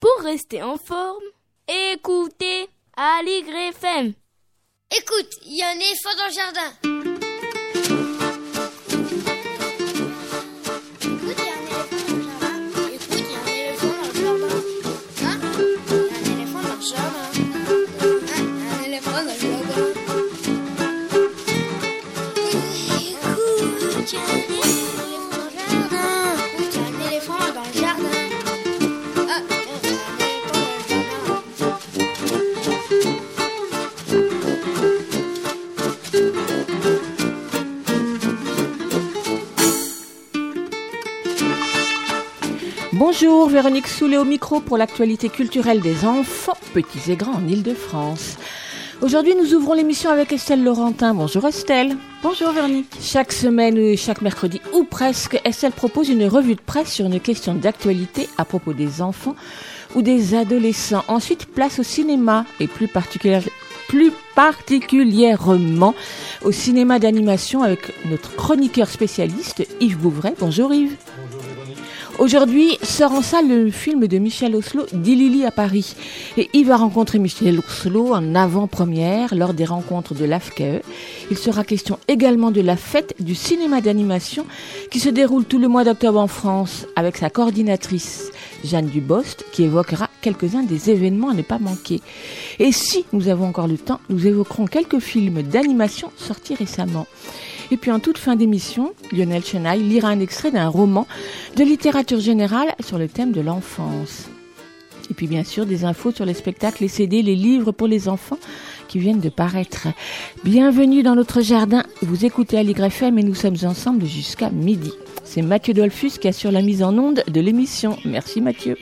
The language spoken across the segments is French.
Pour rester en forme, écoutez Aligre FM. Écoute, il y a un éléphant dans le jardin. Véronique Soulet au micro pour l'actualité culturelle des enfants, petits et grands en Ile-de-France. Aujourd'hui, nous ouvrons l'émission avec Estelle Laurentin. Bonjour Estelle. Bonjour Véronique. Chaque semaine et chaque mercredi ou presque, Estelle propose une revue de presse sur une question d'actualité à propos des enfants ou des adolescents. Ensuite, place au cinéma et plus particulièrement plus particulièrement au cinéma d'animation avec notre chroniqueur spécialiste Yves Bouvray. Bonjour Yves. Aujourd'hui sort en salle le film de Michel Oslo, Dilili à Paris. Et il va rencontrer Michel Oslo en avant-première lors des rencontres de l'AFKE. Il sera question également de la fête du cinéma d'animation qui se déroule tout le mois d'octobre en France avec sa coordinatrice Jeanne Dubost qui évoquera quelques-uns des événements à ne pas manquer. Et si nous avons encore le temps, nous évoquerons quelques films d'animation sortis récemment. Et puis en toute fin d'émission, Lionel Chenaille lira un extrait d'un roman de littérature générale sur le thème de l'enfance. Et puis bien sûr des infos sur les spectacles, les CD, les livres pour les enfants qui viennent de paraître. Bienvenue dans notre jardin. Vous écoutez à l'YFM et nous sommes ensemble jusqu'à midi. C'est Mathieu Dolphus qui assure la mise en onde de l'émission. Merci Mathieu.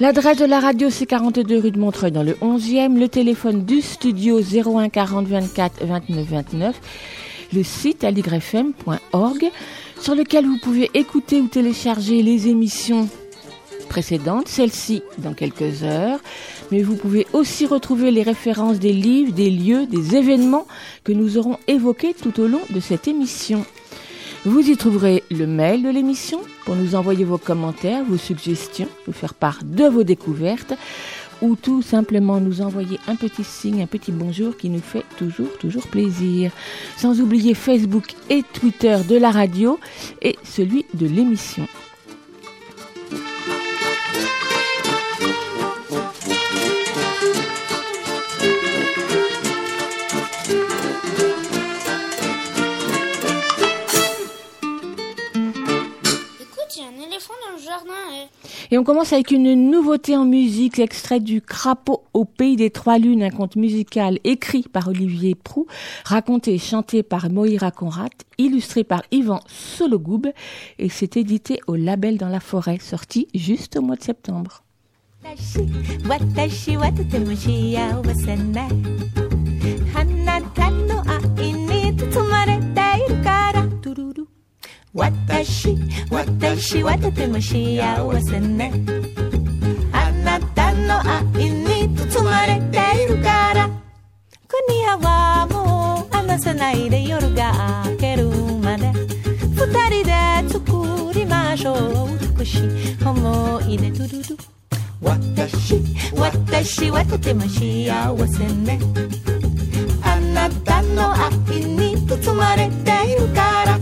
L'adresse de la radio, c'est 42 rue de Montreuil dans le 11e. Le téléphone du studio 01 40 24 29 29 le site aligrefm.org sur lequel vous pouvez écouter ou télécharger les émissions précédentes, celles-ci dans quelques heures, mais vous pouvez aussi retrouver les références des livres, des lieux, des événements que nous aurons évoqués tout au long de cette émission. Vous y trouverez le mail de l'émission pour nous envoyer vos commentaires, vos suggestions, nous faire part de vos découvertes ou tout simplement nous envoyer un petit signe, un petit bonjour qui nous fait toujours, toujours plaisir. Sans oublier Facebook et Twitter de la radio et celui de l'émission. On commence avec une nouveauté en musique, l'extrait du Crapaud au pays des trois lunes, un conte musical écrit par Olivier Prou, raconté et chanté par Moïra Conrad, illustré par Yvan Sologoub, et c'est édité au Label dans la forêt, sorti juste au mois de septembre. 私私はとても幸せね。あなたの愛に包まれているから。国屋はもう話さないで夜が明けるまで。二人で作りましょう。美しい思い出ドゥドゥドゥ。私私はとても幸せね。あなたの愛に包まれているから。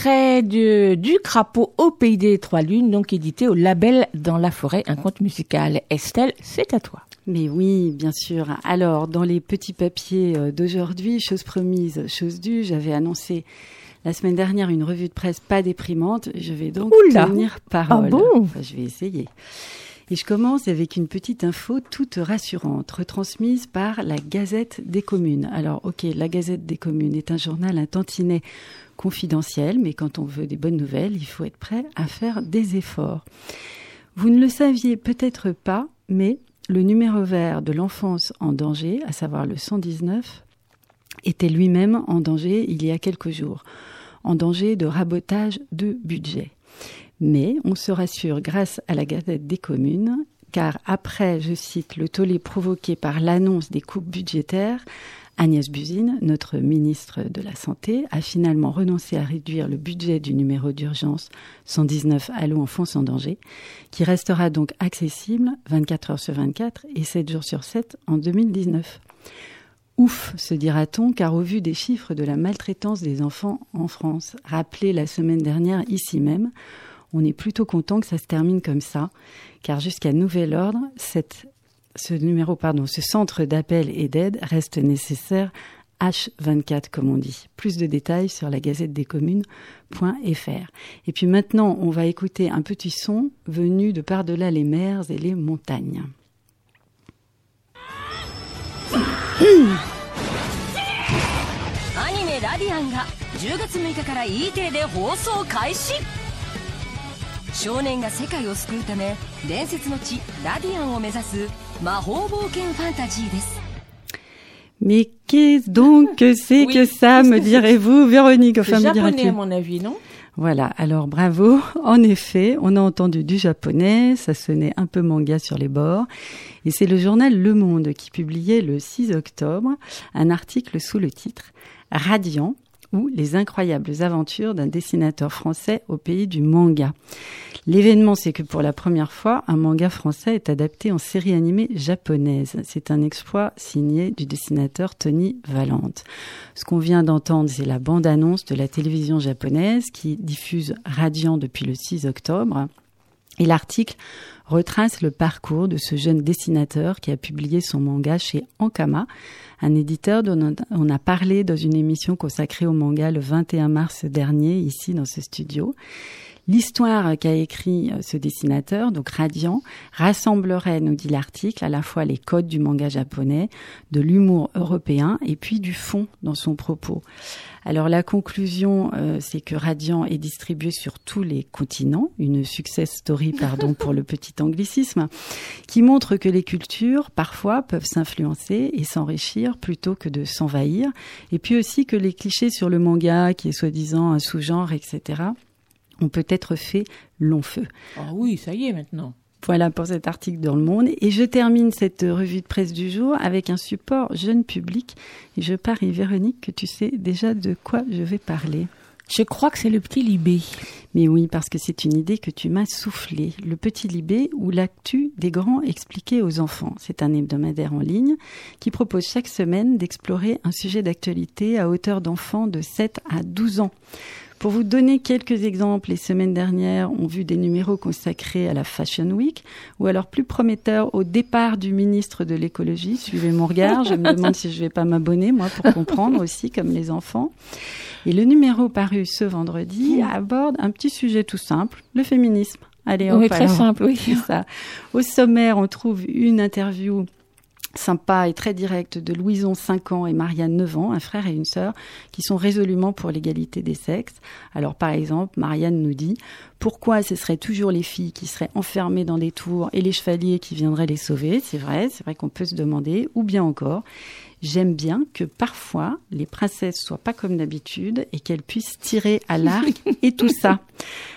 Extrait extrait de, du crapaud au pays des trois lunes, donc édité au label Dans la forêt, un conte musical. Estelle, c'est à toi. Mais oui, bien sûr. Alors, dans les petits papiers euh, d'aujourd'hui, chose promise, chose due, j'avais annoncé la semaine dernière une revue de presse pas déprimante. Je vais donc Oula. tenir parole. Ah bon? Enfin, je vais essayer. Et je commence avec une petite info toute rassurante, retransmise par la Gazette des communes. Alors, ok, la Gazette des communes est un journal, un tantinet confidentiel, mais quand on veut des bonnes nouvelles, il faut être prêt à faire des efforts. Vous ne le saviez peut-être pas, mais le numéro vert de l'enfance en danger, à savoir le 119, était lui-même en danger il y a quelques jours, en danger de rabotage de budget. Mais on se rassure grâce à la Gazette des communes, car après, je cite, le tollé provoqué par l'annonce des coupes budgétaires, Agnès Buzyn, notre ministre de la Santé, a finalement renoncé à réduire le budget du numéro d'urgence 119 Allo Enfance en danger, qui restera donc accessible 24 heures sur 24 et 7 jours sur 7 en 2019. Ouf, se dira-t-on, car au vu des chiffres de la maltraitance des enfants en France, rappelés la semaine dernière ici même, on est plutôt content que ça se termine comme ça, car jusqu'à nouvel ordre, ce numéro, pardon, ce centre d'appel et d'aide reste nécessaire H24, comme on dit. Plus de détails sur la gazette des communes.fr. Et puis maintenant, on va écouter un petit son venu de par-delà les mers et les montagnes. 少年が世界を救うため伝説の地ラディアンを目指す魔法冒険ファンタジーです Mais qu'est-ce donc que c'est Oui, que ça, qu'est-ce me que c'est direz-vous, Véronique C'est Enfin, me japonais diras-tu à mon avis, non Voilà, alors bravo. En effet, on a entendu du japonais, ça sonnait un peu manga sur les bords. Et c'est le journal Le Monde qui publiait le 6 octobre un article sous le titre Radiant ou les incroyables aventures d'un dessinateur français au pays du manga. L'événement, c'est que pour la première fois, un manga français est adapté en série animée japonaise. C'est un exploit signé du dessinateur Tony Valente. Ce qu'on vient d'entendre, c'est la bande-annonce de la télévision japonaise qui diffuse Radiant depuis le 6 octobre. Et l'article retrace le parcours de ce jeune dessinateur qui a publié son manga chez Ankama, un éditeur dont on a parlé dans une émission consacrée au manga le 21 mars dernier, ici dans ce studio. L'histoire qu'a écrit ce dessinateur, donc Radiant, rassemblerait, nous dit l'article, à la fois les codes du manga japonais, de l'humour européen et puis du fond dans son propos. Alors la conclusion, euh, c'est que Radiant est distribué sur tous les continents, une success story, pardon pour le petit anglicisme, qui montre que les cultures, parfois, peuvent s'influencer et s'enrichir plutôt que de s'envahir, et puis aussi que les clichés sur le manga, qui est soi-disant un sous-genre, etc., ont peut-être fait long feu. Ah oui, ça y est maintenant. Voilà pour cet article dans le monde. Et je termine cette revue de presse du jour avec un support jeune public. Et je parie, Véronique, que tu sais déjà de quoi je vais parler. Je crois que c'est le petit Libé. Mais oui, parce que c'est une idée que tu m'as soufflée. Le Petit Libé ou l'actu des grands expliqués aux enfants. C'est un hebdomadaire en ligne qui propose chaque semaine d'explorer un sujet d'actualité à hauteur d'enfants de 7 à 12 ans. Pour vous donner quelques exemples, les semaines dernières ont vu des numéros consacrés à la Fashion Week, ou alors plus prometteur au départ du ministre de l'écologie. Suivez mon regard, je me demande si je vais pas m'abonner, moi, pour comprendre aussi, comme les enfants. Et le numéro paru ce vendredi aborde un petit sujet tout simple, le féminisme. Allez, Oui, hop, très simple, oui. c'est ça. Au sommaire, on trouve une interview sympa et très directe de Louison 5 ans et Marianne 9 ans, un frère et une sœur, qui sont résolument pour l'égalité des sexes. Alors par exemple, Marianne nous dit pourquoi ce seraient toujours les filles qui seraient enfermées dans des tours et les chevaliers qui viendraient les sauver? C'est vrai, c'est vrai qu'on peut se demander. Ou bien encore, j'aime bien que parfois les princesses soient pas comme d'habitude et qu'elles puissent tirer à l'arc et tout ça.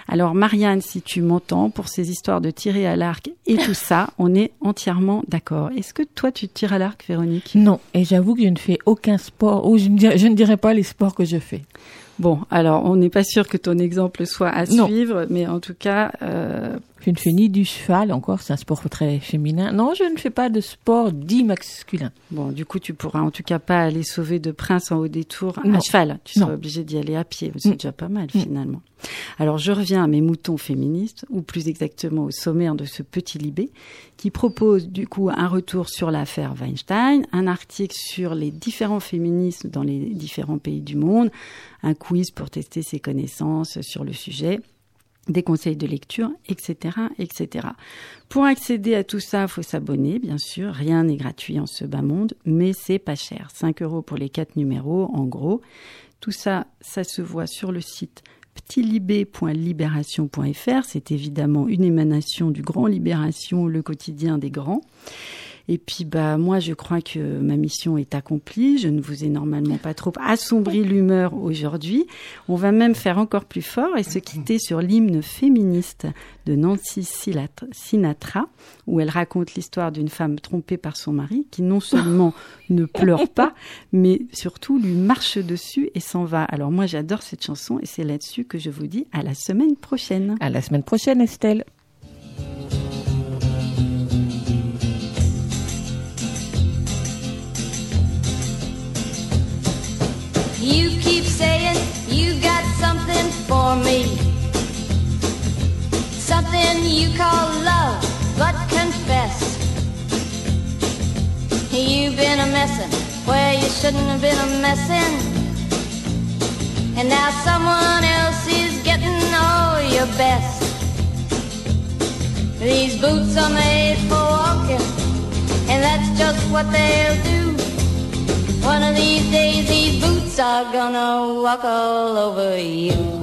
Alors Marianne, si tu m'entends pour ces histoires de tirer à l'arc et tout ça, on est entièrement d'accord. Est-ce que toi tu tires à l'arc, Véronique? Non, et j'avoue que je ne fais aucun sport, ou je ne dirais, je ne dirais pas les sports que je fais. Bon, alors on n'est pas sûr que ton exemple soit à Non. suivre, mais en tout cas, euh, Je ne fais ni du cheval, encore, c'est un sport très féminin. Non, je ne fais pas de sport dit masculin. Bon, du coup, tu pourras en tout cas pas aller sauver de prince en haut des tours Non. à cheval. Tu seras obligé d'y aller à pied. C'est Mm. déjà pas mal Mm. finalement. Alors, je reviens à mes moutons féministes, ou plus exactement au sommaire de ce petit libé, qui propose du coup un retour sur l'affaire Weinstein, un article sur les différents féminismes dans les différents pays du monde, un quiz pour tester ses connaissances sur le sujet des conseils de lecture, etc., etc. Pour accéder à tout ça, faut s'abonner, bien sûr. Rien n'est gratuit en ce bas monde, mais c'est pas cher. 5 euros pour les quatre numéros, en gros. Tout ça, ça se voit sur le site petitlibé.libération.fr. C'est évidemment une émanation du Grand Libération, le quotidien des grands. Et puis, bah, moi, je crois que ma mission est accomplie. Je ne vous ai normalement pas trop assombri l'humeur aujourd'hui. On va même faire encore plus fort et se quitter sur l'hymne féministe de Nancy Sinatra- Sinatra, où elle raconte l'histoire d'une femme trompée par son mari, qui non seulement ne pleure pas, mais surtout lui marche dessus et s'en va. Alors moi, j'adore cette chanson et c'est là-dessus que je vous dis à la semaine prochaine. À la semaine prochaine, Estelle. For me. Something you call love, but confess. You've been a messin' where you shouldn't have been a messin'. And now someone else is getting all your best. These boots are made for walking, and that's just what they'll do. One of these days, these boots are gonna walk all over you.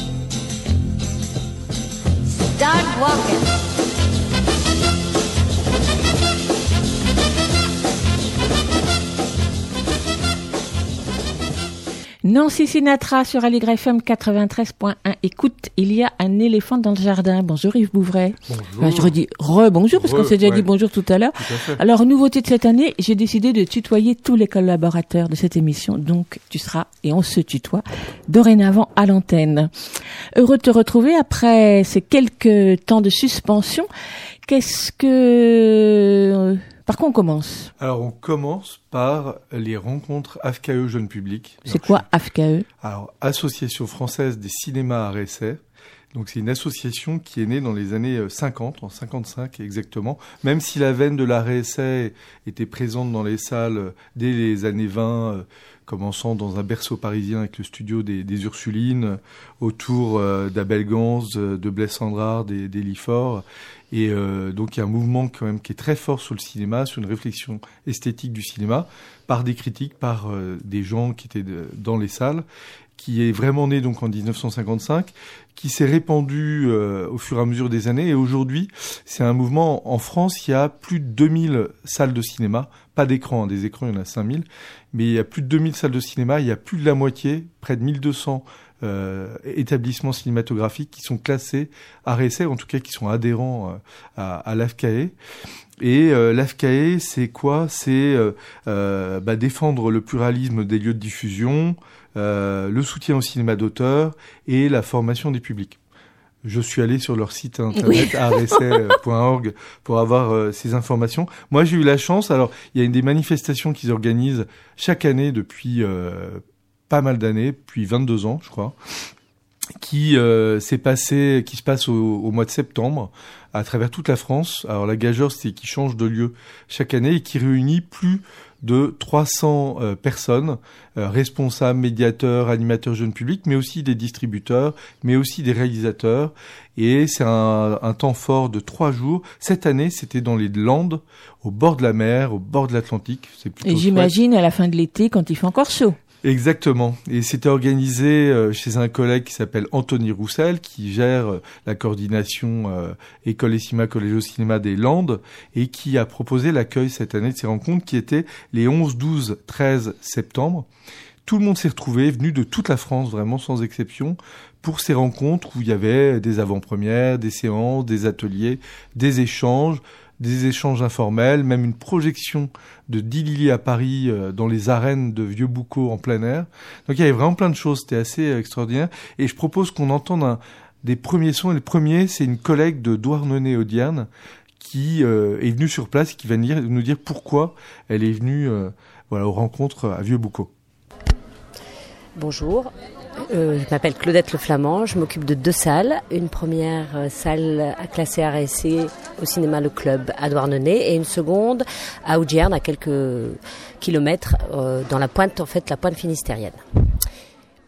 Start walking. Nancy Sinatra sur Aligre FM 93.1. Écoute, il y a un éléphant dans le jardin. Bonjour Yves Bouvray. Bonjour. Enfin, je redis re-bonjour parce qu'on s'est déjà ouais. dit bonjour tout à l'heure. Alors, nouveauté de cette année, j'ai décidé de tutoyer tous les collaborateurs de cette émission. Donc, tu seras, et on se tutoie, dorénavant à l'antenne. Heureux de te retrouver après ces quelques temps de suspension. Qu'est-ce que... Par quoi on commence? Alors, on commence par les rencontres AFKE Jeune Public. C'est quoi AFKE Alors, Association française des cinémas à essai. Donc, c'est une association qui est née dans les années euh, 50, en 55 exactement. Même si la veine de l'arrêt essai était présente dans les salles euh, dès les années 20, euh, commençant dans un berceau parisien avec le studio des, des Ursulines, euh, autour euh, d'Abel Gance, euh, de Blaise Sandrard, des, des Lifort. Et euh, donc, il y a un mouvement quand même qui est très fort sur le cinéma, sur une réflexion esthétique du cinéma, par des critiques, par euh, des gens qui étaient dans les salles qui est vraiment né donc en 1955, qui s'est répandu euh, au fur et à mesure des années. Et aujourd'hui, c'est un mouvement en France. Il y a plus de 2000 salles de cinéma, pas d'écran, hein, des écrans il y en a 5000, mais il y a plus de 2000 salles de cinéma. Il y a plus de la moitié, près de 1200 euh, établissements cinématographiques qui sont classés à essai, en tout cas qui sont adhérents euh, à, à l'AFCAE. Et euh, l'AFCAE, c'est quoi? C'est euh, euh, bah, défendre le pluralisme des lieux de diffusion, euh, le soutien au cinéma d'auteur et la formation des publics. Je suis allé sur leur site internet aressai.org pour avoir euh, ces informations. Moi, j'ai eu la chance. Alors, il y a une des manifestations qu'ils organisent chaque année depuis euh, pas mal d'années, depuis 22 ans, je crois, qui euh, s'est passé, qui se passe au, au mois de septembre à travers toute la France. Alors, la gageure, c'est qui change de lieu chaque année et qui réunit plus de 300 euh, personnes, euh, responsables, médiateurs, animateurs jeunes publics, mais aussi des distributeurs, mais aussi des réalisateurs. Et c'est un, un temps fort de trois jours. Cette année, c'était dans les Landes, au bord de la mer, au bord de l'Atlantique. C'est plutôt Et j'imagine à la fin de l'été, quand il fait encore chaud. Exactement. Et c'était organisé euh, chez un collègue qui s'appelle Anthony Roussel, qui gère euh, la coordination euh, École et Cinéma, Collège au Cinéma des Landes, et qui a proposé l'accueil cette année de ces rencontres qui étaient les 11, 12, 13 septembre. Tout le monde s'est retrouvé, venu de toute la France, vraiment sans exception, pour ces rencontres où il y avait des avant-premières, des séances, des ateliers, des échanges, des échanges informels, même une projection de Dilili à Paris euh, dans les arènes de Vieux-Boucau en plein air. Donc il y avait vraiment plein de choses, c'était assez euh, extraordinaire. Et je propose qu'on entende des premiers sons. Le premier, c'est une collègue de Douarnenez-Audierne qui euh, est venue sur place et qui va nous dire, pourquoi elle est venue voilà, aux rencontres à Vieux-Boucau. Bonjour, Euh, je m'appelle Claudette Le Flamand, je m'occupe de deux salles. Une première euh, salle à classée RSC au cinéma Le Club à Douarnenez et une seconde à Audierne à quelques kilomètres euh, dans la pointe, en fait, la pointe finistérienne.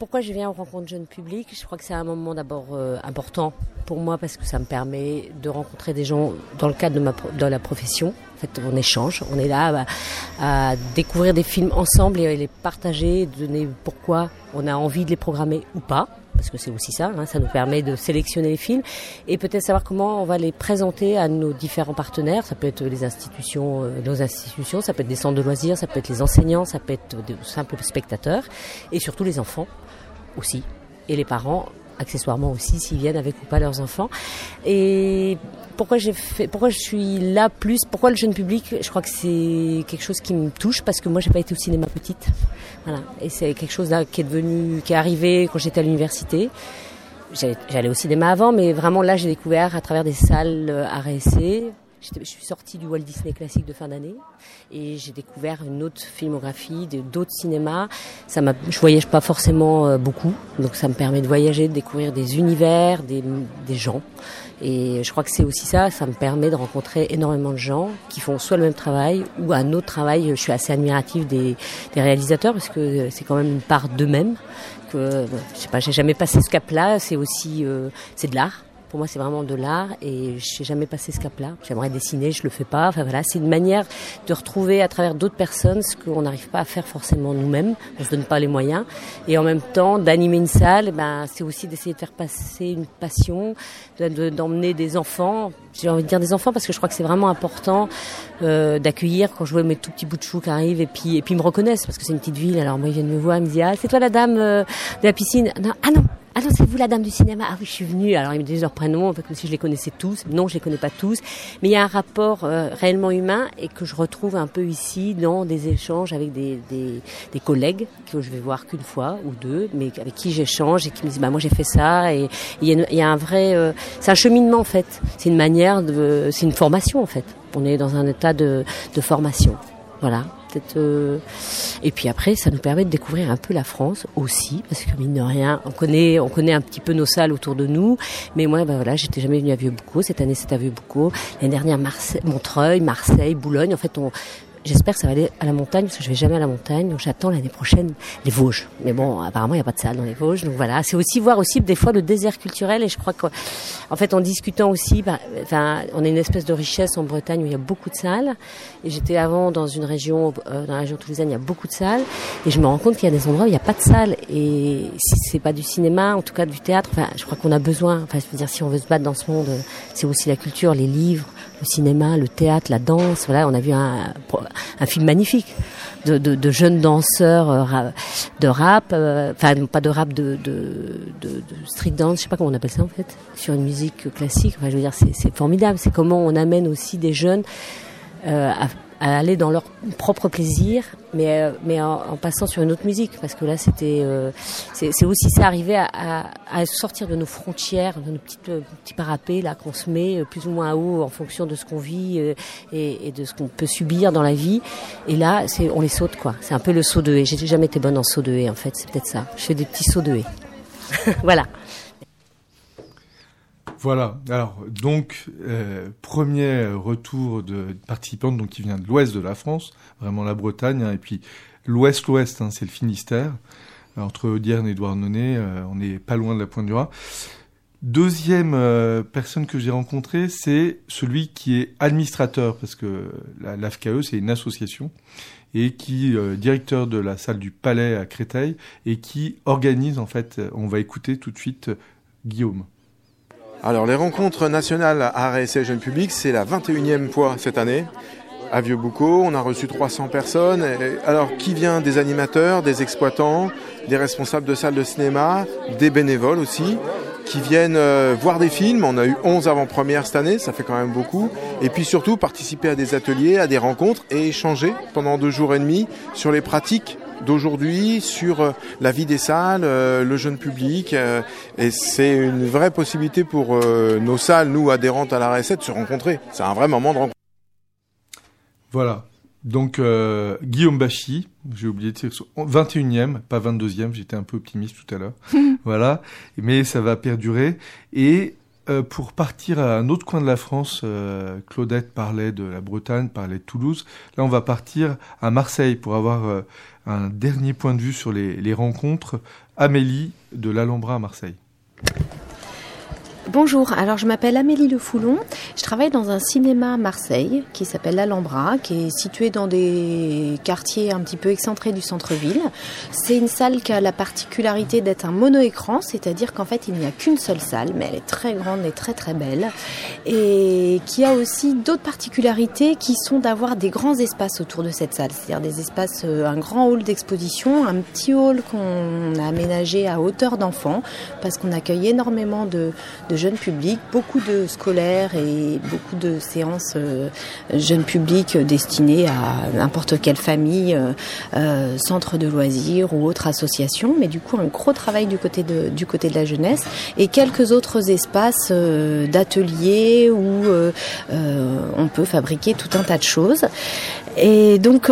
Pourquoi je viens aux rencontres jeunes publics? Je crois que c'est un moment d'abord euh, important pour moi parce que ça me permet de rencontrer des gens dans le cadre de, ma, de la profession. En fait, on échange, on est là à découvrir des films ensemble et les partager, donner pourquoi on a envie de les programmer ou pas. Parce que c'est aussi ça, hein, ça nous permet de sélectionner les films et peut-être savoir comment on va les présenter à nos différents partenaires. Ça peut être les institutions, euh, nos institutions, ça peut être des centres de loisirs, ça peut être les enseignants, ça peut être de simples spectateurs et surtout les enfants aussi. Et les parents accessoirement aussi s'ils viennent avec ou pas leurs enfants. Et pourquoi j'ai fait pourquoi je suis là plus pourquoi le jeune public je crois que c'est quelque chose qui me touche parce que moi j'ai pas été au cinéma petite. Voilà. Et c'est quelque chose là qui est devenu qui est arrivé quand j'étais à l'université. J'allais- au cinéma avant mais vraiment là j'ai découvert à travers des salles euh, RSC J'étais- je suis sortie du Walt Disney classique de fin d'année et j'ai découvert une autre filmographie, d'autres cinémas. Ça m'a, je voyage pas forcément euh, beaucoup, donc ça me permet de voyager, de découvrir des univers, des, des gens. Et je crois que c'est aussi ça, ça me permet de rencontrer énormément de gens qui font soit le même travail ou un autre travail. Je suis assez admirative des, des réalisateurs parce que c'est quand même une part d'eux-mêmes. Que, euh, je sais pas, j'ai jamais passé ce cap-là. C'est aussi, euh, c'est de l'art. Pour moi, c'est vraiment de l'art et je n'ai jamais passé ce cap-là. J'aimerais dessiner, je le fais pas. Enfin voilà, c'est une manière de retrouver à travers d'autres personnes ce qu'on n'arrive pas à faire forcément nous-mêmes. On se donne pas les moyens. Et en même temps, d'animer une salle, ben, c'est aussi d'essayer de faire passer une passion, de- de- d'emmener des enfants. J'ai envie de dire des enfants parce que je crois que c'est vraiment important euh, d'accueillir quand je vois mes tout petits bouts de chou qui arrivent et puis et puis ils me reconnaissent parce que c'est une petite ville. Alors moi ils viennent me voir, ils me disent ah c'est toi la dame euh, de la piscine? Ah non. Ah non, c'est vous la dame du cinéma. Ah oui, je suis venue. Alors ils me disent leur prénom, comme si je les connaissais tous. Non, je les connais pas tous. Mais il y a un rapport euh, réellement humain et que je retrouve un peu ici dans des échanges avec des, des, des collègues que je vais voir qu'une fois ou deux, mais avec qui j'échange et qui me disent bah moi j'ai fait ça. Et il y, y a un vrai, euh, c'est un cheminement en fait. C'est une manière de, c'est une formation en fait. On est dans un état de, de formation. Voilà. Euh, Et puis après, ça nous permet de découvrir un peu la France aussi, parce que mine de rien, on connaît, on connaît un petit peu nos salles autour de nous. Mais moi, ben voilà, j'étais jamais venue à Vieux-Boucau. Cette année, c'était à Vieux-Boucau. L'année dernière, Montreuil, Marseille, Boulogne. En fait, on, J'espère que ça va aller à la montagne parce que je vais jamais à la montagne. Donc j'attends l'année prochaine les Vosges. Mais bon, apparemment il n'y a pas de salle dans les Vosges. Donc voilà, c'est aussi voir aussi des fois le désert culturel. Et je crois qu'en fait en discutant aussi, bah, enfin, on a une espèce de richesse en Bretagne où il y a beaucoup de salles. Et j'étais avant dans une région, euh, dans la région toulousaine, il y a beaucoup de salles. Et je me rends compte qu'il y a des endroits où il n'y a pas de salle. Et si c'est pas du cinéma, en tout cas du théâtre, enfin, je crois qu'on a besoin. Enfin, je veux dire, si on veut se battre dans ce monde, euh, c'est aussi la culture, les livres, le cinéma, le théâtre, la danse. Voilà, on a vu un, film magnifique de, jeunes danseurs euh, de rap, euh, enfin pas de rap, de, street dance, je sais pas comment on appelle ça en fait, sur une musique classique. Enfin, je veux dire, c'est c'est formidable. C'est comment on amène aussi des jeunes euh, à, à aller dans leur propre plaisir, mais euh, mais en, en passant sur une autre musique, parce que là c'était euh, c'est aussi ça arriver à, à, à sortir de nos frontières, de nos petites euh, petits parapets là qu'on se met euh, plus ou moins haut en fonction de ce qu'on vit euh, et, et de ce qu'on peut subir dans la vie. Et là, c'est on les saute quoi. C'est un peu le saut de haie. J'ai jamais été bonne en saut de haie en fait. C'est peut-être ça. Je fais des petits sauts de haie. voilà. Voilà. Alors, donc, euh, premier retour de participante donc, qui vient de l'ouest de la France, vraiment la Bretagne, hein, et puis l'ouest-ouest, hein, c'est le Finistère. Entre Audierne et Douarnenez, euh, on n'est pas loin de la Pointe du Raz. Deuxième euh, personne que j'ai rencontrée, c'est celui qui est administrateur, parce que la- l'AFKE, c'est une association, et qui euh, directeur de la salle du Palais à Créteil, et qui organise, en fait, euh, on va écouter tout de suite euh, Guillaume. Alors, les rencontres nationales à RSC Jeune Public, c'est la 21e fois cette année. À Vieux-Boucau, on a reçu 300 personnes. Alors, qui vient Des animateurs, des exploitants, des responsables de salles de cinéma, des bénévoles aussi, qui viennent euh, voir des films? On a eu 11 avant-premières cette année, ça fait quand même beaucoup. Et puis surtout, participer à des ateliers, à des rencontres et échanger pendant deux jours et demi sur les pratiques d'aujourd'hui, sur euh, la vie des salles, euh, le jeune public. euh, et c'est une vraie possibilité pour euh, nos salles, nous adhérentes à la RSC, de se rencontrer. C'est un vrai moment de rencontre. Voilà. Donc euh, Guillaume Bachy, j'ai oublié de dire son- 21e, pas 22e, j'étais un peu optimiste tout à l'heure. voilà, mais ça va perdurer. Et euh, pour partir à un autre coin de la France, euh, Claudette parlait de la Bretagne, parlait de Toulouse. Là, on va partir à Marseille pour avoir euh, un dernier point de vue sur les, rencontres. Amélie de l'Alhambra à Marseille. Bonjour, alors je m'appelle Amélie Le Foulon. Je travaille dans un cinéma à Marseille qui s'appelle l'Alhambra, qui est situé dans des quartiers un petit peu excentrés du centre-ville. C'est une salle qui a la particularité d'être un mono-écran, c'est-à-dire qu'en fait il n'y a qu'une seule salle, mais elle est très grande et très très belle. Et qui a aussi d'autres particularités qui sont d'avoir des grands espaces autour de cette salle, c'est-à-dire des espaces, euh, un grand hall d'exposition, un petit hall qu'on a aménagé à hauteur d'enfant, parce qu'on accueille énormément de, de jeunes publics, beaucoup de scolaires et beaucoup de séances euh, jeunes publics destinées à n'importe quelle famille, euh, euh, centre de loisirs ou autre association, mais du coup un gros travail du côté de, du côté de la jeunesse et quelques autres espaces d'ateliers où on peut fabriquer tout un tas de choses. Et donc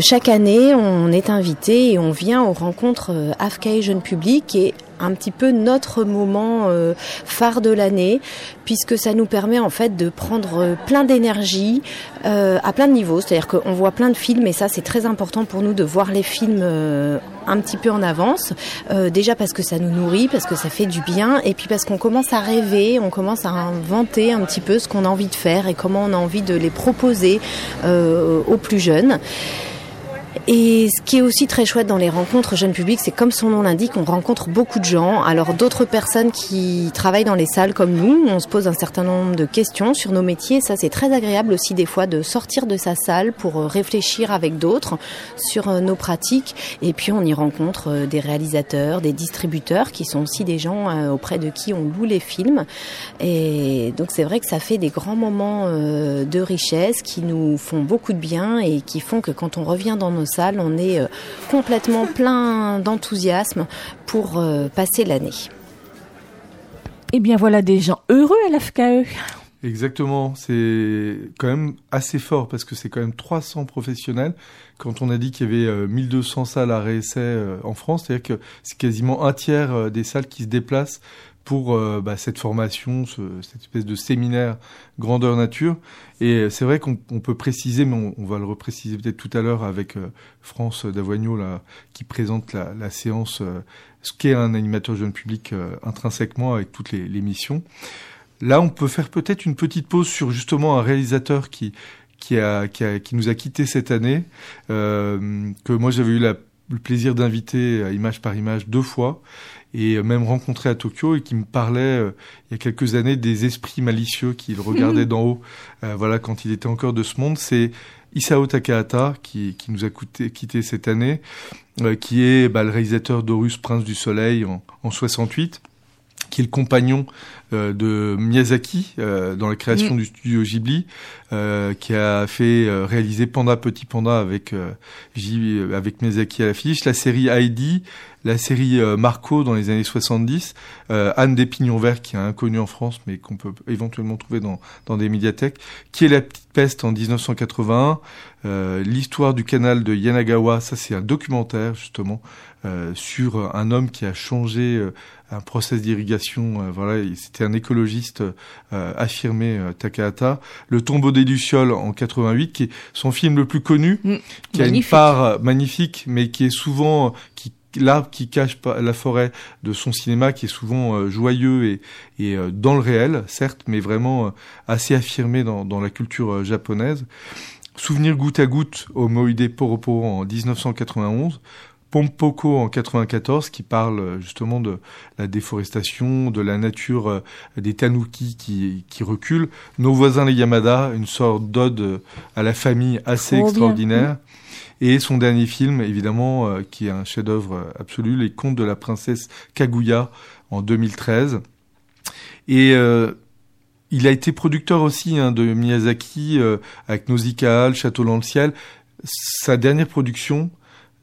chaque année, on est invité et on vient aux rencontres euh, AFCAE Jeune Public et un petit peu notre moment euh, phare de l'année puisque ça nous permet en fait de prendre euh, plein d'énergie euh, à plein de niveaux. C'est-à-dire qu'on voit plein de films et ça c'est très important pour nous de voir les films un petit peu en avance. Euh, déjà parce que ça nous nourrit, parce que ça fait du bien et puis parce qu'on commence à rêver, on commence à inventer un petit peu ce qu'on a envie de faire et comment on a envie de les proposer euh, aux plus jeunes. Et ce qui est aussi très chouette dans les rencontres jeunes publics, c'est comme son nom l'indique, on rencontre beaucoup de gens. Alors d'autres personnes qui travaillent dans les salles comme nous, on se pose un certain nombre de questions sur nos métiers. Ça, c'est très agréable aussi des fois de sortir de sa salle pour euh, réfléchir avec d'autres sur euh, nos pratiques. Et puis on y rencontre euh, des réalisateurs, des distributeurs qui sont aussi des gens auprès de qui on loue les films. Et donc c'est vrai que ça fait des grands moments de richesse qui nous font beaucoup de bien et qui font que quand on revient dans nos salles, on est euh, complètement plein d'enthousiasme pour euh, passer l'année. Eh bien voilà des gens heureux à l'AFKE. Exactement, c'est quand même assez fort parce que c'est quand même 300 professionnels. Quand on a dit qu'il y avait euh, 1200 salles à réessai euh, en France, c'est-à-dire que c'est quasiment un tiers euh, des salles qui se déplacent pour euh, bah, cette formation, ce, cette espèce de séminaire grandeur nature. Et euh, c'est vrai qu'on on peut préciser, mais on, on va le repréciser peut-être tout à l'heure avec euh, France Davoigneau là, qui présente la, la séance, euh, ce qu'est un animateur jeune public euh, intrinsèquement avec toutes les, les missions. Là, on peut faire peut-être une petite pause sur justement un réalisateur qui qui a qui, a, qui nous a quitté cette année, euh, que moi j'avais eu la, le plaisir d'inviter à image par image deux fois et même rencontré à Tokyo et qui me parlait euh, il y a quelques années des esprits malicieux qu'il regardait d'en haut. Euh, voilà, quand il était encore de ce monde, c'est Isao Takahata, qui, qui nous a coûté, quitté cette année, euh, qui est bah, le réalisateur d'Horus Prince du Soleil en, en 68 qui est le compagnon euh, de Miyazaki euh, dans la création Mm. du studio Ghibli, euh, qui a fait euh, réaliser Panda Petit Panda avec euh, Ghibli- euh, avec Miyazaki à l'affiche, la série Heidi, la série Marco dans les années 70, euh, Anne des Pignons Verts qui est inconnue en France mais qu'on peut éventuellement trouver dans dans des médiathèques, qui est la petite peste en 1981, euh, l'histoire du canal de Yanagawa, ça c'est un documentaire justement euh, sur un homme qui a changé euh, un process d'irrigation. euh, voilà, c'était un écologiste euh, affirmé, Takahata. Le tombeau des lucioles en 88, qui est son film le plus connu, Mm. qui a une part magnifique, mais qui est souvent qui l'arbre qui cache pas la forêt de son cinéma, qui est souvent joyeux et, et euh, dans le réel, certes, mais vraiment euh, assez affirmé dans, dans la culture japonaise. Souvenir goutte à goutte au Moide Poropo en 1991. Pompoko en 94 qui parle euh, justement de la déforestation, de la nature euh, des tanuki qui, qui reculent. Nos voisins les Yamada, une sorte d'ode euh, à la famille assez Trop bien. extraordinaire. Et son dernier film, évidemment, qui est un chef-d'œuvre absolu, Les Contes de la princesse Kaguya en 2013. Et euh, il a été producteur aussi hein, de Miyazaki euh, avec Nausicaa, Le Château dans le ciel. Sa dernière production,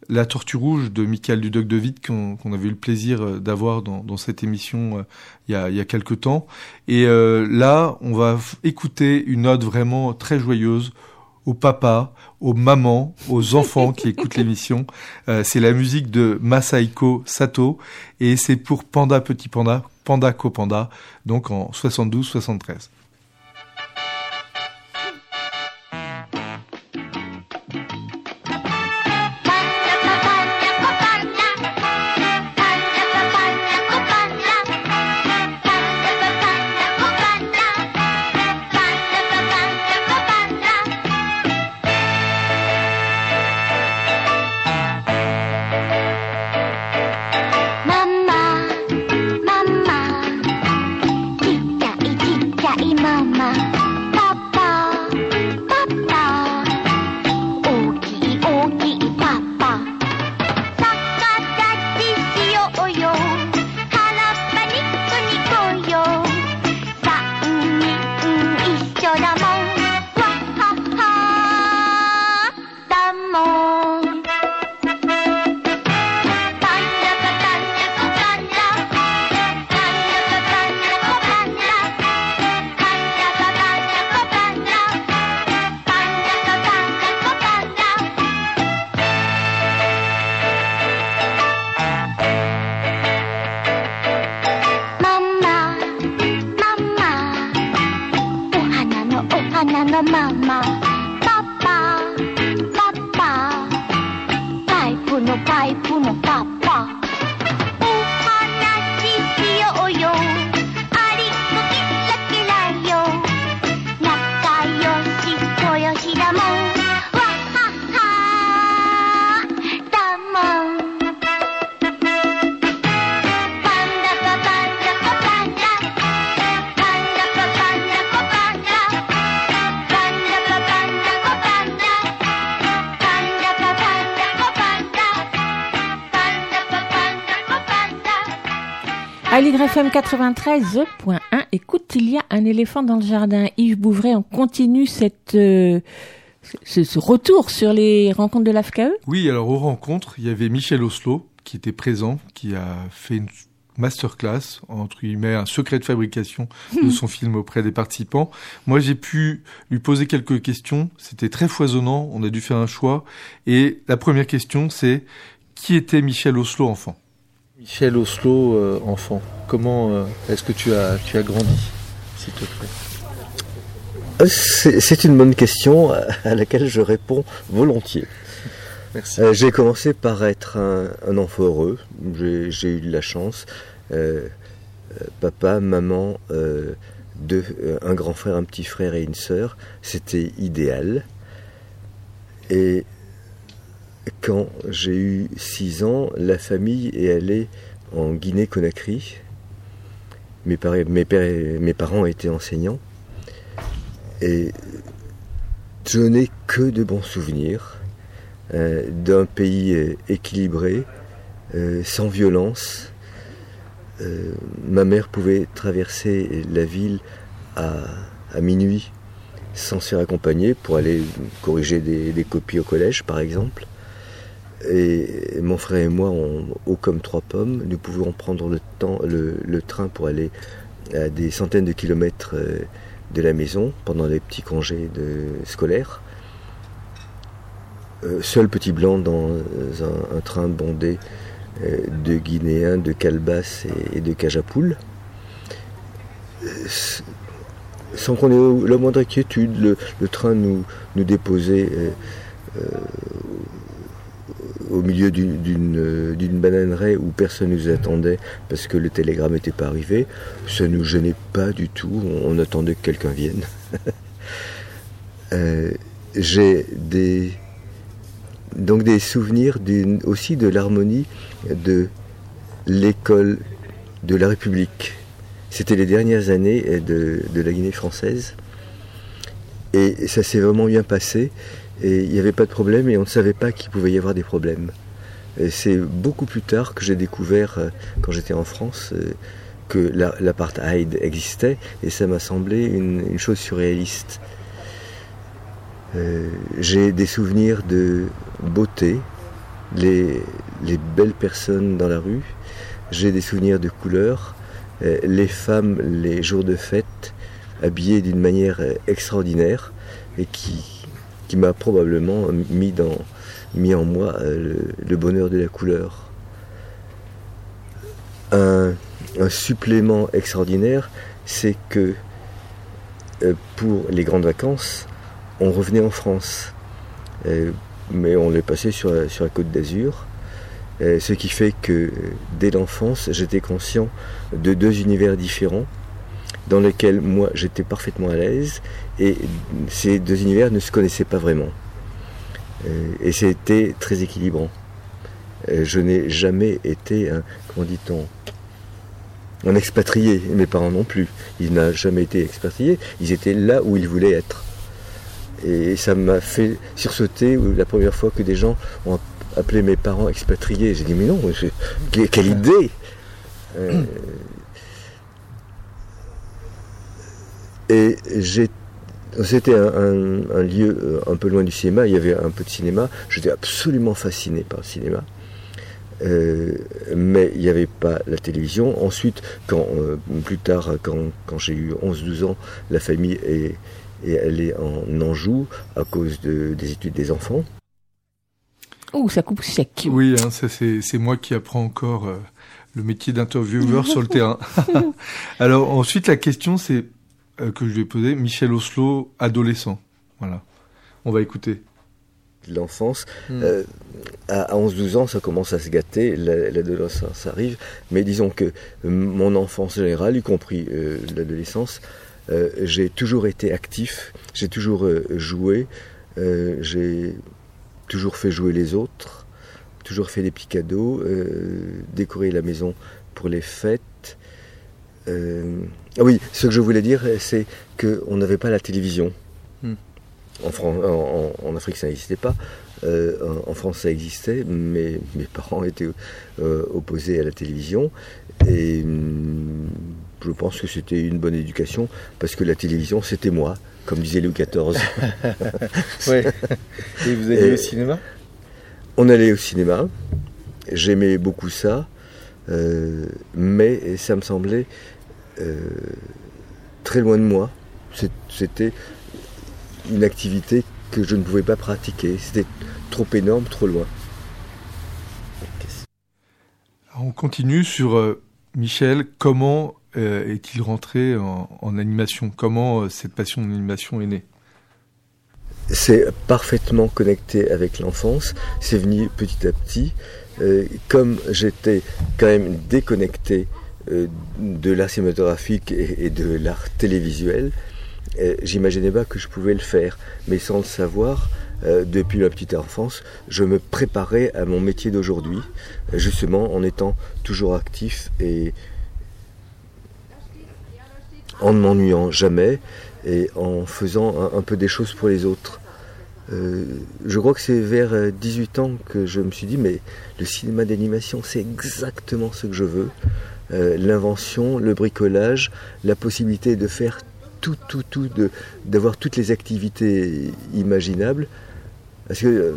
La Tortue Rouge de Michael Dudoc de Witt, qu'on qu'on avait eu le plaisir euh, d'avoir dans, dans cette émission euh, il y a, il y a quelques temps. Et euh, là, on va écouter une note vraiment très joyeuse aux papas, aux mamans, aux enfants qui écoutent l'émission. Euh, c'est la musique de Masaiko Sato et c'est pour Panda Petit Panda, Panda Co Panda, donc en 72-73. ダ。À l'YFM 93.1, écoute, il y a un éléphant dans le jardin. Yves Bouvray, on continue cette, euh, ce, ce retour sur les rencontres de l'AFKE Oui, alors aux rencontres, il y avait Michel Oslo qui était présent, qui a fait une masterclass, entre guillemets, un secret de fabrication de son film auprès des participants. Moi, j'ai pu lui poser quelques questions. C'était très foisonnant. On a dû faire un choix. Et la première question, c'est qui était Michel Oslo enfant? Michel Oslo, euh, enfant, comment euh, est-ce que tu as, tu as grandi, s'il te plaît? Euh, C'est une bonne question à laquelle je réponds volontiers. Merci. Euh, J'ai commencé par être un, un enfant heureux. J'ai eu de la chance. Papa, maman, deux, un grand frère, un petit frère et une sœur. C'était idéal. Et quand j'ai eu 6 ans, la famille est allée en Guinée-Conakry. Mes, parents étaient enseignants. Et je n'ai que de bons souvenirs euh, d'un pays euh, équilibré, euh, sans violence. Ma mère pouvait traverser la ville à, minuit sans se faire accompagner pour aller corriger des copies au collège, par exemple. Et mon frère et moi, on, haut comme trois pommes, nous pouvions prendre le, train pour aller à des centaines de kilomètres euh, de la maison pendant les petits congés scolaires. Euh, seul petit blanc dans un, un train bondé euh, de Guinéens, de Calbas et, de Cajapoules. Euh, sans qu'on ait la moindre inquiétude, le, train nous, nous déposait euh, euh, au milieu d'une- d'une euh, bananeraie où personne nous attendait parce que le télégramme n'était pas arrivé. Ça nous gênait pas du tout, on, attendait que quelqu'un vienne. Euh, J'ai des donc des souvenirs aussi de l'harmonie de l'école de la République. C'était les dernières années euh, de, de la Guinée française. Et ça s'est vraiment bien passé. Et il n'y avait pas de problème et on ne savait pas qu'il pouvait y avoir des problèmes. C'est beaucoup plus tard que j'ai découvert, euh, quand j'étais en France, euh, que la- l'apartheid existait et ça m'a semblé une, chose surréaliste. Euh, j'ai des souvenirs de beauté, les, les belles personnes dans la rue. J'ai des souvenirs de couleurs, les femmes, les jours de fête, habillées d'une manière extraordinaire et qui, m'a probablement mis, dans, mis en moi euh, le, bonheur de la couleur. Un, supplément extraordinaire, c'est que euh, pour les grandes vacances, on revenait en France. Euh, mais on les passait sur, la- côte d'Azur. Ce qui fait que dès l'enfance, j'étais conscient de deux univers différents dans lesquels moi j'étais parfaitement à l'aise et ces deux univers ne se connaissaient pas vraiment. Euh, et c'était très équilibrant. Euh, je n'ai jamais été un, comment dit-on, un expatrié, mes parents non plus. Ils n'ont jamais été expatriés, ils étaient là où ils voulaient être. Et ça m'a fait sursauter la première fois que des gens ont appelé mes parents expatriés. J'ai dit mais non, quelle idée Euh, Et j'ai c'était un, un- un lieu euh, un peu loin du cinéma, il y avait un peu de cinéma, j'étais absolument fasciné par le cinéma. Euh, mais il n'y avait pas la télévision. Ensuite, quand, euh, plus tard, quand, quand j'ai eu 11-12 ans, la famille est, est allée en Anjou à cause de- des études des enfants. Oh, ça coupe sec. Oui, hein, ça c'est c'est moi qui apprends encore euh, le métier d'intervieweur sur le terrain. Alors ensuite la question c'est que je lui ai posée, Michel Oslo, adolescent. Voilà. On va écouter. de l'enfance. Mm. Euh, à à 11-12 ans, ça commence à se gâter, la- l'adolescence arrive, mais disons que euh, mon enfance générale, y compris euh, l'adolescence, euh, j'ai toujours été actif, j'ai toujours euh, joué, euh, j'ai toujours fait jouer les autres, toujours fait des petits cadeaux, euh, décoré la maison pour les fêtes. Euh, ah oui, ce que je voulais dire, c'est qu'on n'avait pas la télévision. Hmm. En, Afrique, ça n'existait pas. Euh, en, en France, ça existait, mais mes parents étaient euh, opposés à la télévision. Et hum, je pense que c'était une bonne éducation, parce que la télévision, c'était moi, comme disait Louis XIV. Ouais. Et vous alliez Et- au cinéma? On allait au cinéma, j'aimais beaucoup ça, euh, mais ça me semblait euh, très loin de moi. C'était une activité que je ne pouvais pas pratiquer. C'était trop énorme, trop loin. On continue sur euh, Michel. Comment euh, est-il rentré en, en animation? Comment euh, cette passion de l'animation est née? C'est parfaitement connecté avec l'enfance. C'est venu petit à petit. Euh, comme j'étais quand même déconnecté euh, de l'art cinématographique et, de l'art télévisuel, euh, j'imaginais pas que je pouvais le faire. Mais sans le savoir, euh, depuis ma petite enfance, je me préparais à mon métier d'aujourd'hui, euh, justement en étant toujours actif et en ne m'ennuyant jamais et en faisant un, peu des choses pour les autres. euh, je crois que c'est vers euh, 18 ans que je me suis dit, mais le cinéma d'animation, c'est exactement ce que je veux. Euh, L'invention, le bricolage, la possibilité de faire tout, tout, tout, d'avoir toutes les activités imaginables. Parce que euh,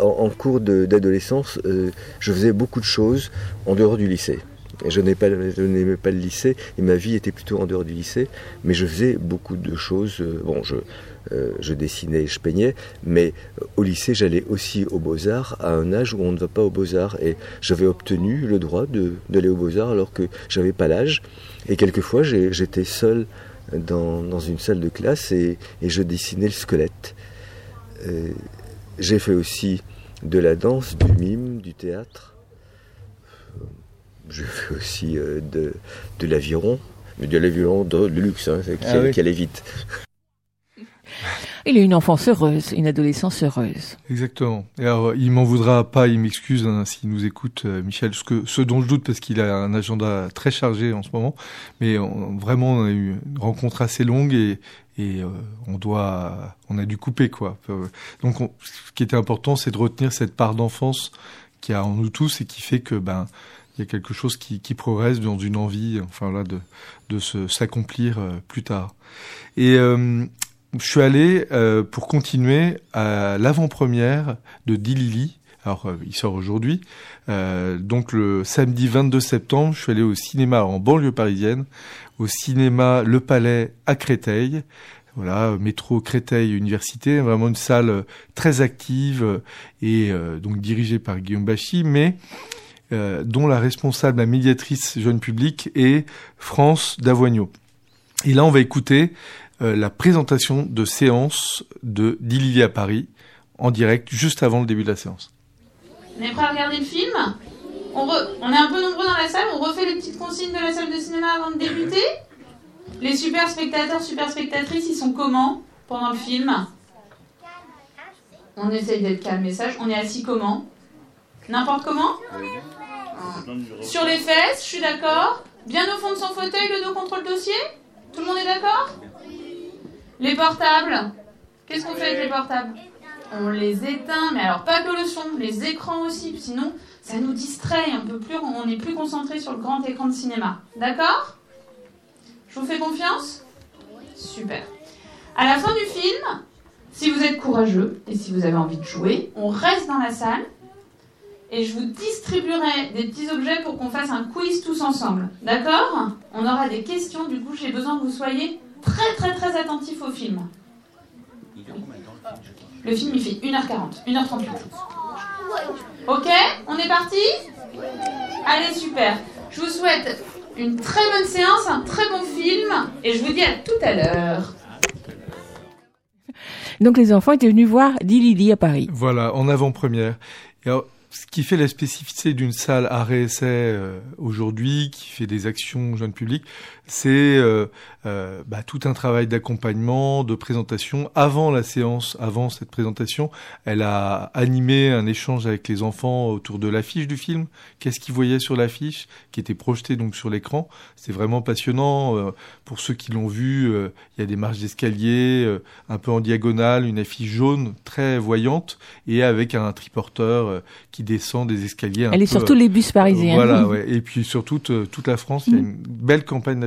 en, cours d'adolescence, euh, je faisais beaucoup de choses en dehors du lycée. Je n'aimais pas, pas le lycée et ma vie était plutôt en dehors du lycée, mais je faisais beaucoup de choses. Bon, je, euh, je dessinais, je peignais, mais euh, au lycée, j'allais aussi aux Beaux-Arts à un âge où on ne va pas aux Beaux-Arts. Et j'avais obtenu le droit d'aller aux Beaux-Arts alors que j'avais pas l'âge. Et quelquefois, j'étais seul dans, dans une salle de classe et, et je dessinais le squelette. Euh, j'ai fait aussi de la danse, du mime, du théâtre. Je fais aussi de, de l'aviron, mais de l'aviron de, de luxe, hein, qui, Ah oui. qui allait vite. Il a une enfance heureuse, une adolescence heureuse. Exactement. Et alors, il m'en voudra pas, il m'excuse hein, s'il nous écoute, euh, Michel, ce, que, ce dont je doute parce qu'il a un agenda très chargé en ce moment. Mais vraiment, on a eu une rencontre assez longue et, et euh, on doit, on a dû couper quoi. Euh, Donc, on- ce qui était important, c'est de retenir cette part d'enfance qu'il y a en nous tous et qui fait que ben il y a quelque chose qui, qui progresse dans une envie, enfin là, de, de s'accomplir euh, plus tard. Et euh, je suis allé euh, pour continuer à l'avant-première de Dilili. Alors, euh, il sort aujourd'hui. Euh, donc, le samedi 22 septembre, je suis allé au cinéma en banlieue parisienne, au cinéma Le Palais à Créteil. Voilà, métro Créteil Université, vraiment une salle très active et donc dirigée par Guillaume Bachy, mais dont la responsable, la médiatrice jeune public est France Davoigneau. Et là, on va écouter euh, la présentation de séance de Dilili à Paris en direct juste avant le début de la séance. On est prêt à regarder le film? On est un peu nombreux dans la salle, on refait les petites consignes de la salle de cinéma avant de débuter? Les super spectateurs, super spectatrices, ils sont comment pendant le film? On essaye d'être calme et sage. On est assis comment? N'importe comment? Sur les fesses, je suis d'accord. Bien au fond de son fauteuil, le dos contre le dossier? Tout le monde est d'accord? Les portables Qu'est-ce qu'on fait avec les portables On les éteint, mais alors pas que le son, les écrans aussi, sinon ça nous distrait un peu plus, on est plus concentré sur le grand écran de cinéma. D'accord? Je vous fais confiance? Super. À la fin du film, si vous êtes courageux et si vous avez envie de jouer, on reste dans la salle et je vous distribuerai des petits objets pour qu'on fasse un quiz tous ensemble. D'accord? On aura des questions, du coup j'ai besoin que vous soyez très très très attentifs au film. Le film il fait 1h40, 1h38. Ok On est parti Allez super. Je vous souhaite une très bonne séance, un très bon film et je vous dis à tout à l'heure. Donc les enfants étaient venus voir Dilili à Paris. Voilà, en avant-première. Et alors, ce qui fait la spécificité d'une salle art et essai euh, aujourd'hui, qui fait des actions jeunes publics, c'est euh, euh, bah, tout un travail d'accompagnement, de présentation. Avant la séance, avant cette présentation, elle a animé un échange avec les enfants autour de l'affiche du film. Qu'est-ce qu'ils voyaient sur l'affiche, qui était projetée donc sur l'écran. C'est vraiment passionnant. euh, pour ceux qui l'ont vu, euh, il y a des marches d'escalier, un peu en diagonale, une affiche jaune très voyante et avec un triporteur qui descend des escaliers. un Elle est peu, sur tous les bus parisiens. Voilà, ouais. Et puis sur toute, toute la France, il y a une belle campagne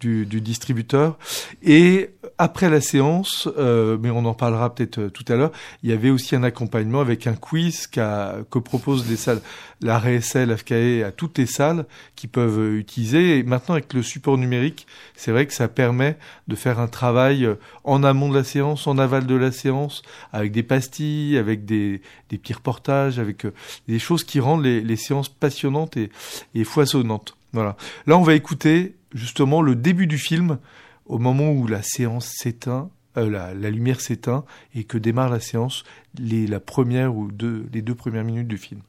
du, distributeur. Et après la séance, euh, mais on en parlera peut-être euh, tout à l'heure, il y avait aussi un accompagnement avec un quiz qu'a, que proposent les salles, la RSL, FKE, à toutes les salles qui peuvent euh, utiliser. Et maintenant, avec le support numérique, c'est vrai que ça permet de faire un travail en amont de la séance, en aval de la séance, avec des pastilles, avec des, des petits reportages, avec des choses qui rendent les, les séances passionnantes et, et foisonnantes. Voilà. Là, on va écouter justement le début du film au moment où la séance s'éteint, euh, la, lumière s'éteint et que démarre la séance, les, la première ou deux, les deux premières minutes du film.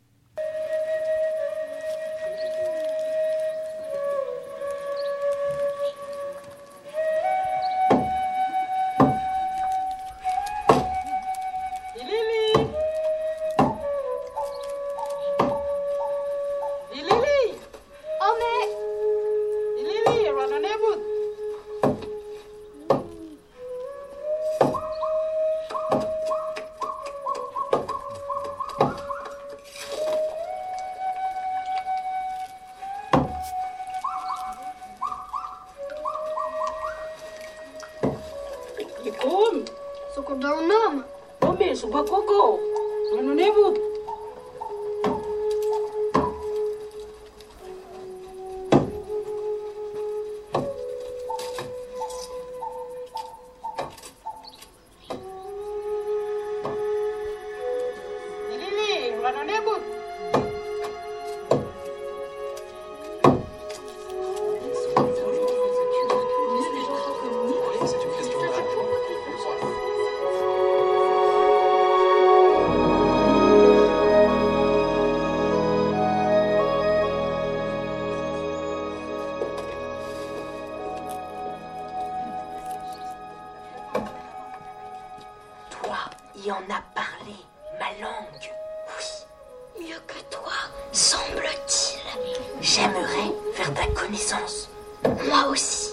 Moi aussi.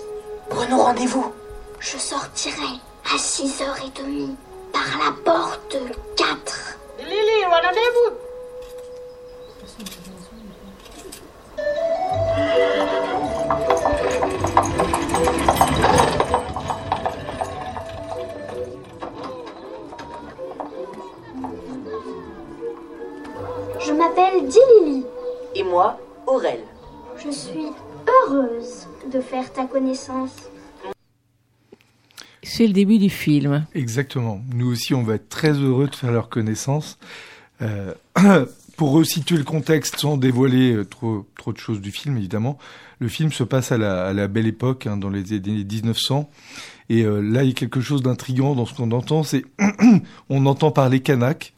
Prenons rendez-vous. Je sortirai à 6h30 par la porte 4. Lili, ano nebut? Je m'appelle Dilili. Et moi, Aurel. Je suis heureuse de faire ta connaissance. C'est le début du film. Exactement. Nous aussi, on va être très heureux de faire leur connaissance. Euh, pour resituer le contexte sans dévoiler euh, trop, trop de choses du film, évidemment, le film se passe à la, à la belle époque, hein, dans les années 1900. Et euh, là, il y a quelque chose d'intriguant dans ce qu'on entend, c'est on entend parler kanak.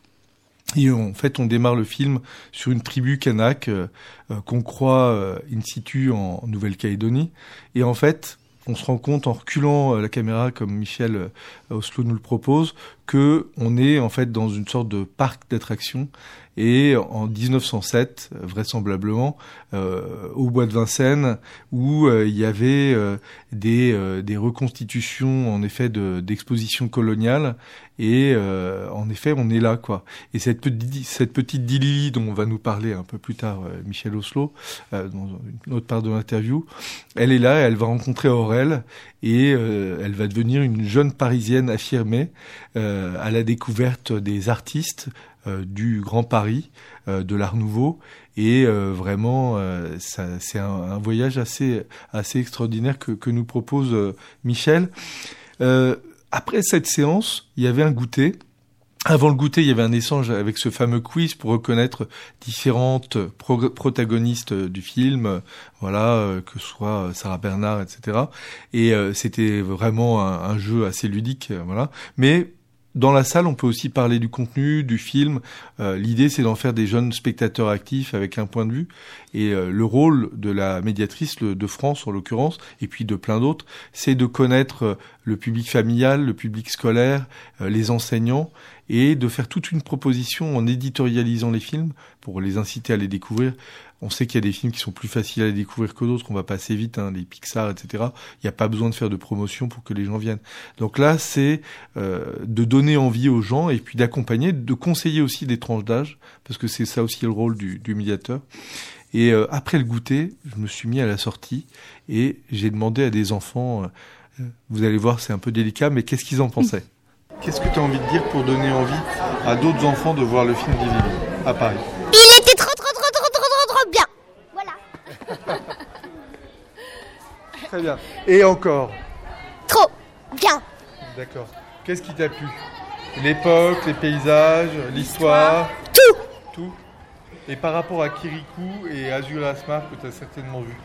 Et en fait, on démarre le film sur une tribu kanak euh, euh, qu'on croit euh, in situ en Nouvelle-Calédonie. Et en fait, on se rend compte en reculant euh, la caméra, comme Michel Oslo nous le propose, que on est en fait dans une sorte de parc d'attractions. Et en 1907, vraisemblablement, euh, au bois de Vincennes, où euh, il y avait euh, des, euh, des reconstitutions en effet de- d'expositions coloniales. Et euh, en effet, on est là, quoi. Et cette petite, cette petite Dilili dont on va nous parler un peu plus tard, Michel Oslo, dans une autre part de l'interview, elle est là, elle va rencontrer Aurel et euh, elle va devenir une jeune Parisienne affirmée euh, à la découverte des artistes euh, du Grand Paris, euh, de l'Art Nouveau. Et euh, vraiment, euh, c'est un, un voyage assez, assez extraordinaire que, que nous propose Michel. Après cette séance, il y avait un goûter. Avant le goûter, il y avait un échange avec ce fameux quiz pour reconnaître différentes pro- protagonistes du film, voilà, euh, que ce soit euh, Sarah Bernard, etc. Et euh, c'était vraiment un, jeu assez ludique, voilà. Mais dans la salle, on peut aussi parler du contenu, du film. L'idée, c'est d'en faire des jeunes spectateurs actifs avec un point de vue. Et le rôle de la médiatrice de France, en l'occurrence, et puis de plein d'autres, c'est de connaître le public familial, le public scolaire, les enseignants, et de faire toute une proposition en éditorialisant les films pour les inciter à les découvrir. On sait qu'il y a des films qui sont plus faciles à découvrir que d'autres. On va passer vite, hein, les Pixar, etc. Il n'y a pas besoin de faire de promotion pour que les gens viennent. Donc là, c'est euh, de donner envie aux gens et puis d'accompagner, de conseiller aussi des tranches d'âge, parce que c'est ça aussi le rôle du, du médiateur. Et euh, après le goûter, je me suis mis à la sortie et j'ai demandé à des enfants, euh, vous allez voir, c'est un peu délicat, mais qu'est-ce qu'ils en pensaient? Qu'est-ce que tu as envie de dire pour donner envie à d'autres enfants de voir le film Lily à Paris? Il était trop, trop, trop, trop, trop, trop, trop bien. Voilà. Très bien. Et encore? Trop bien. D'accord. Qu'est-ce qui t'a plu? L'époque, les paysages, l'histoire? Tout Tout Et par rapport à Kirikou et Azur Asmar que tu as certainement vu,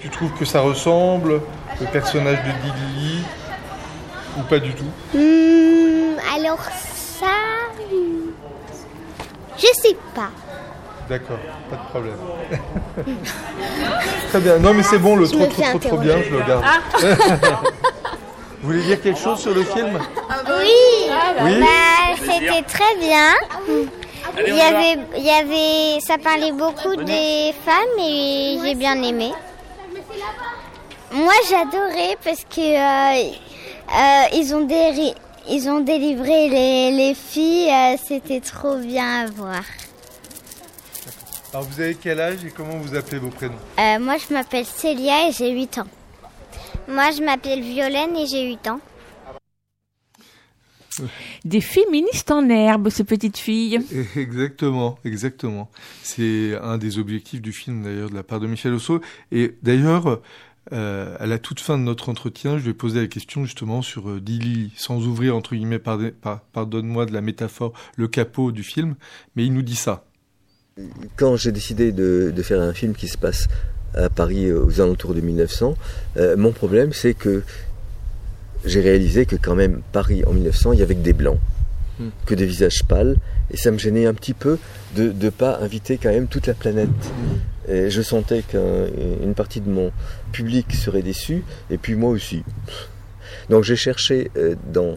tu trouves que ça ressemble le personnage de Dilili ou pas du tout Hmm, alors ça... Je sais pas. D'accord, pas de problème. Très bien. Non mais c'est bon, le Je trop trop trop trop bien, je le garde. Vous voulez dire quelque chose sur le film? Oui, Oui. bah, c'était très bien. Il y avait, il y avait, ça parlait beaucoup des femmes et j'ai bien aimé. Moi, j'adorais parce que euh, ils ont déri- ils ont délivré les, les filles. euh, c'était trop bien à voir. Alors vous avez quel âge et comment vous appelez vos prénoms? Euh, moi, je m'appelle Célia et j'ai 8 ans. Moi, je m'appelle Violaine et j'ai 8 ans. Des féministes en herbe, ces petites filles. Exactement, exactement. C'est un des objectifs du film d'ailleurs de la part de Michel Osso. Et d'ailleurs, euh, à la toute fin de notre entretien, je vais poser la question justement sur euh, Dilly, sans ouvrir entre guillemets, pardon- par- pardonne-moi de la métaphore, le capot du film, mais il nous dit ça. Quand j'ai décidé de, de faire un film qui se passe à Paris euh, aux alentours de 1900, euh, mon problème c'est que j'ai réalisé que quand même Paris en 1900, il y avait que des blancs, Hmm. que des visages pâles, et ça me gênait un petit peu de ne pas inviter quand même toute la planète. Et je sentais qu'une partie de mon public serait déçue, et puis moi aussi. Donc j'ai cherché euh, dans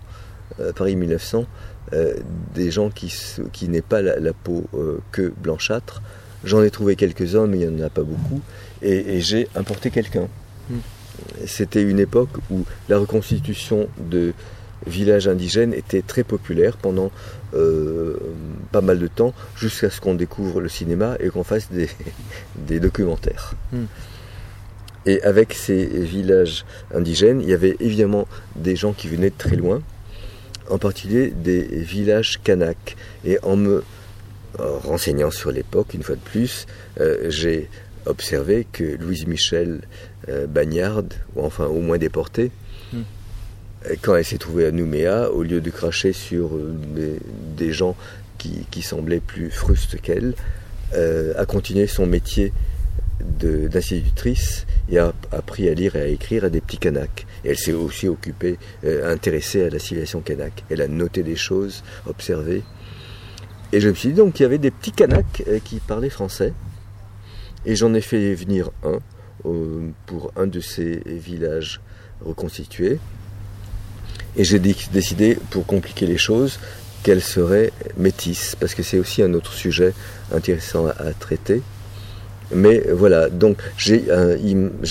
euh, Paris 1900 euh, des gens qui, qui n'aient pas la, la peau que blanchâtre. J'en ai trouvé quelques-uns, mais il n'y en a pas beaucoup. Et, et j'ai importé quelqu'un. Mm. C'était une époque où la reconstitution de villages indigènes était très populaire pendant euh, pas mal de temps, jusqu'à ce qu'on découvre le cinéma et qu'on fasse des, des documentaires. Mm. Et avec ces villages indigènes, il y avait évidemment des gens qui venaient de très loin, en particulier des villages kanaks. Et en me renseignant sur l'époque, une fois de plus, euh, j'ai observé que Louise Michel euh, Bagnarde, ou enfin au moins déportée, quand elle s'est trouvée à Nouméa, au lieu de cracher sur euh, des, gens qui, semblaient plus frustes qu'elle, euh, a continué son métier d'institutrice et a appris à lire et à écrire à des petits Kanaks. Elle s'est aussi occupée, euh, intéressée à la civilisation kanak. Elle a noté des choses, observé. Et je me suis dit donc qu'il y avait des petits Kanaks euh, qui parlaient français. Et j'en ai fait venir un pour un de ces villages reconstitués. Et j'ai dé- décidé, pour compliquer les choses, qu'elle serait métisse, parce que c'est aussi un autre sujet intéressant à, traiter. Mais voilà, donc j'ai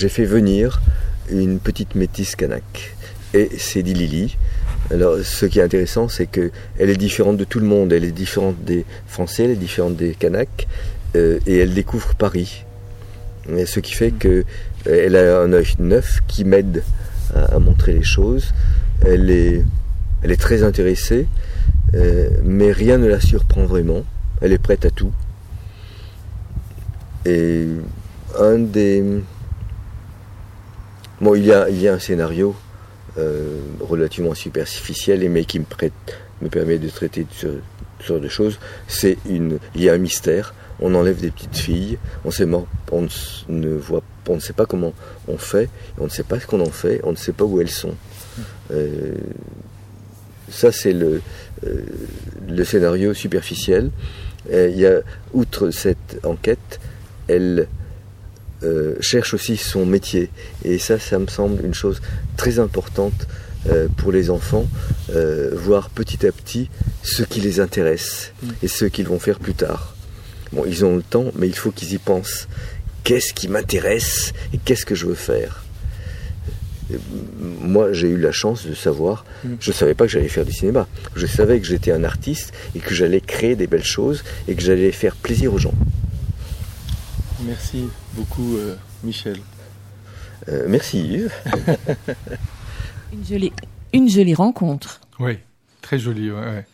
fait venir une petite métisse kanak. Et c'est Dilili. Alors, ce qui est intéressant, c'est que elle est différente de tout le monde. Elle est différente des Français, elle est différente des Kanaks, euh, et elle découvre Paris. Ce qui fait que euh, a un œil neuf qui m'aide à montrer les choses. Elle est, très intéressée, euh, mais rien ne la surprend vraiment. Elle est prête à tout. Et un des. Bon, il y a, il y a un scénario euh, relativement superficiel, mais qui me, permet de traiter de ce, genre de choses. C'est une, il y a un mystère. On enlève des petites filles. On sait mort, on ne voit, on ne sait pas comment on fait. On ne sait pas ce qu'on en fait. On ne sait pas où elles sont. Euh, ça, c'est le, euh, le scénario superficiel. Il y a, outre cette enquête, elle euh, cherche aussi son métier. Et ça, ça me semble une chose très importante euh, pour les enfants, euh, voir petit à petit ce qui les intéresse et ce qu'ils vont faire plus tard. Bon, ils ont le temps, mais il faut qu'ils y pensent. Qu'est-ce qui m'intéresse et qu'est-ce que je veux faire? Moi, j'ai eu la chance de savoir, je ne savais pas que j'allais faire du cinéma. Je savais que j'étais un artiste et que j'allais créer des belles choses et que j'allais faire plaisir aux gens. Merci beaucoup, euh, Michel. Euh, merci Yves. Une jolie, une jolie rencontre. Oui, très joli. Ouais, ouais.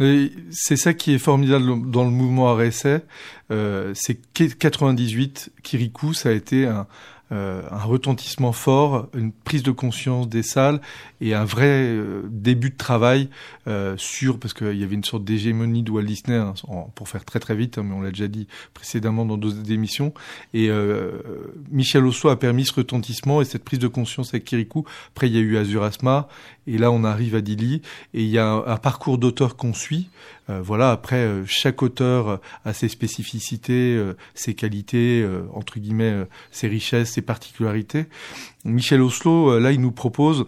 Et C'est ça qui est formidable dans le mouvement RSA. Euh, c'est que 98, Kirikou, ça a été un, euh, un retentissement fort, une prise de conscience des salles et un vrai euh, début de travail euh, sur, parce qu'il y avait une sorte d'hégémonie de Walt Disney, hein, pour faire très très vite, hein, mais on l'a déjà dit précédemment dans d'autres émissions. Et euh, Michel Oslo a permis ce retentissement et cette prise de conscience avec Kirikou. Après, il y a eu Azurasma, et là on arrive à Dili, et il y a un, un parcours d'auteur qu'on suit. Euh, voilà, après, euh, chaque auteur a ses spécificités, ses qualités, entre guillemets, ses richesses, ses particularités. Michel Oslo, euh, là, il nous propose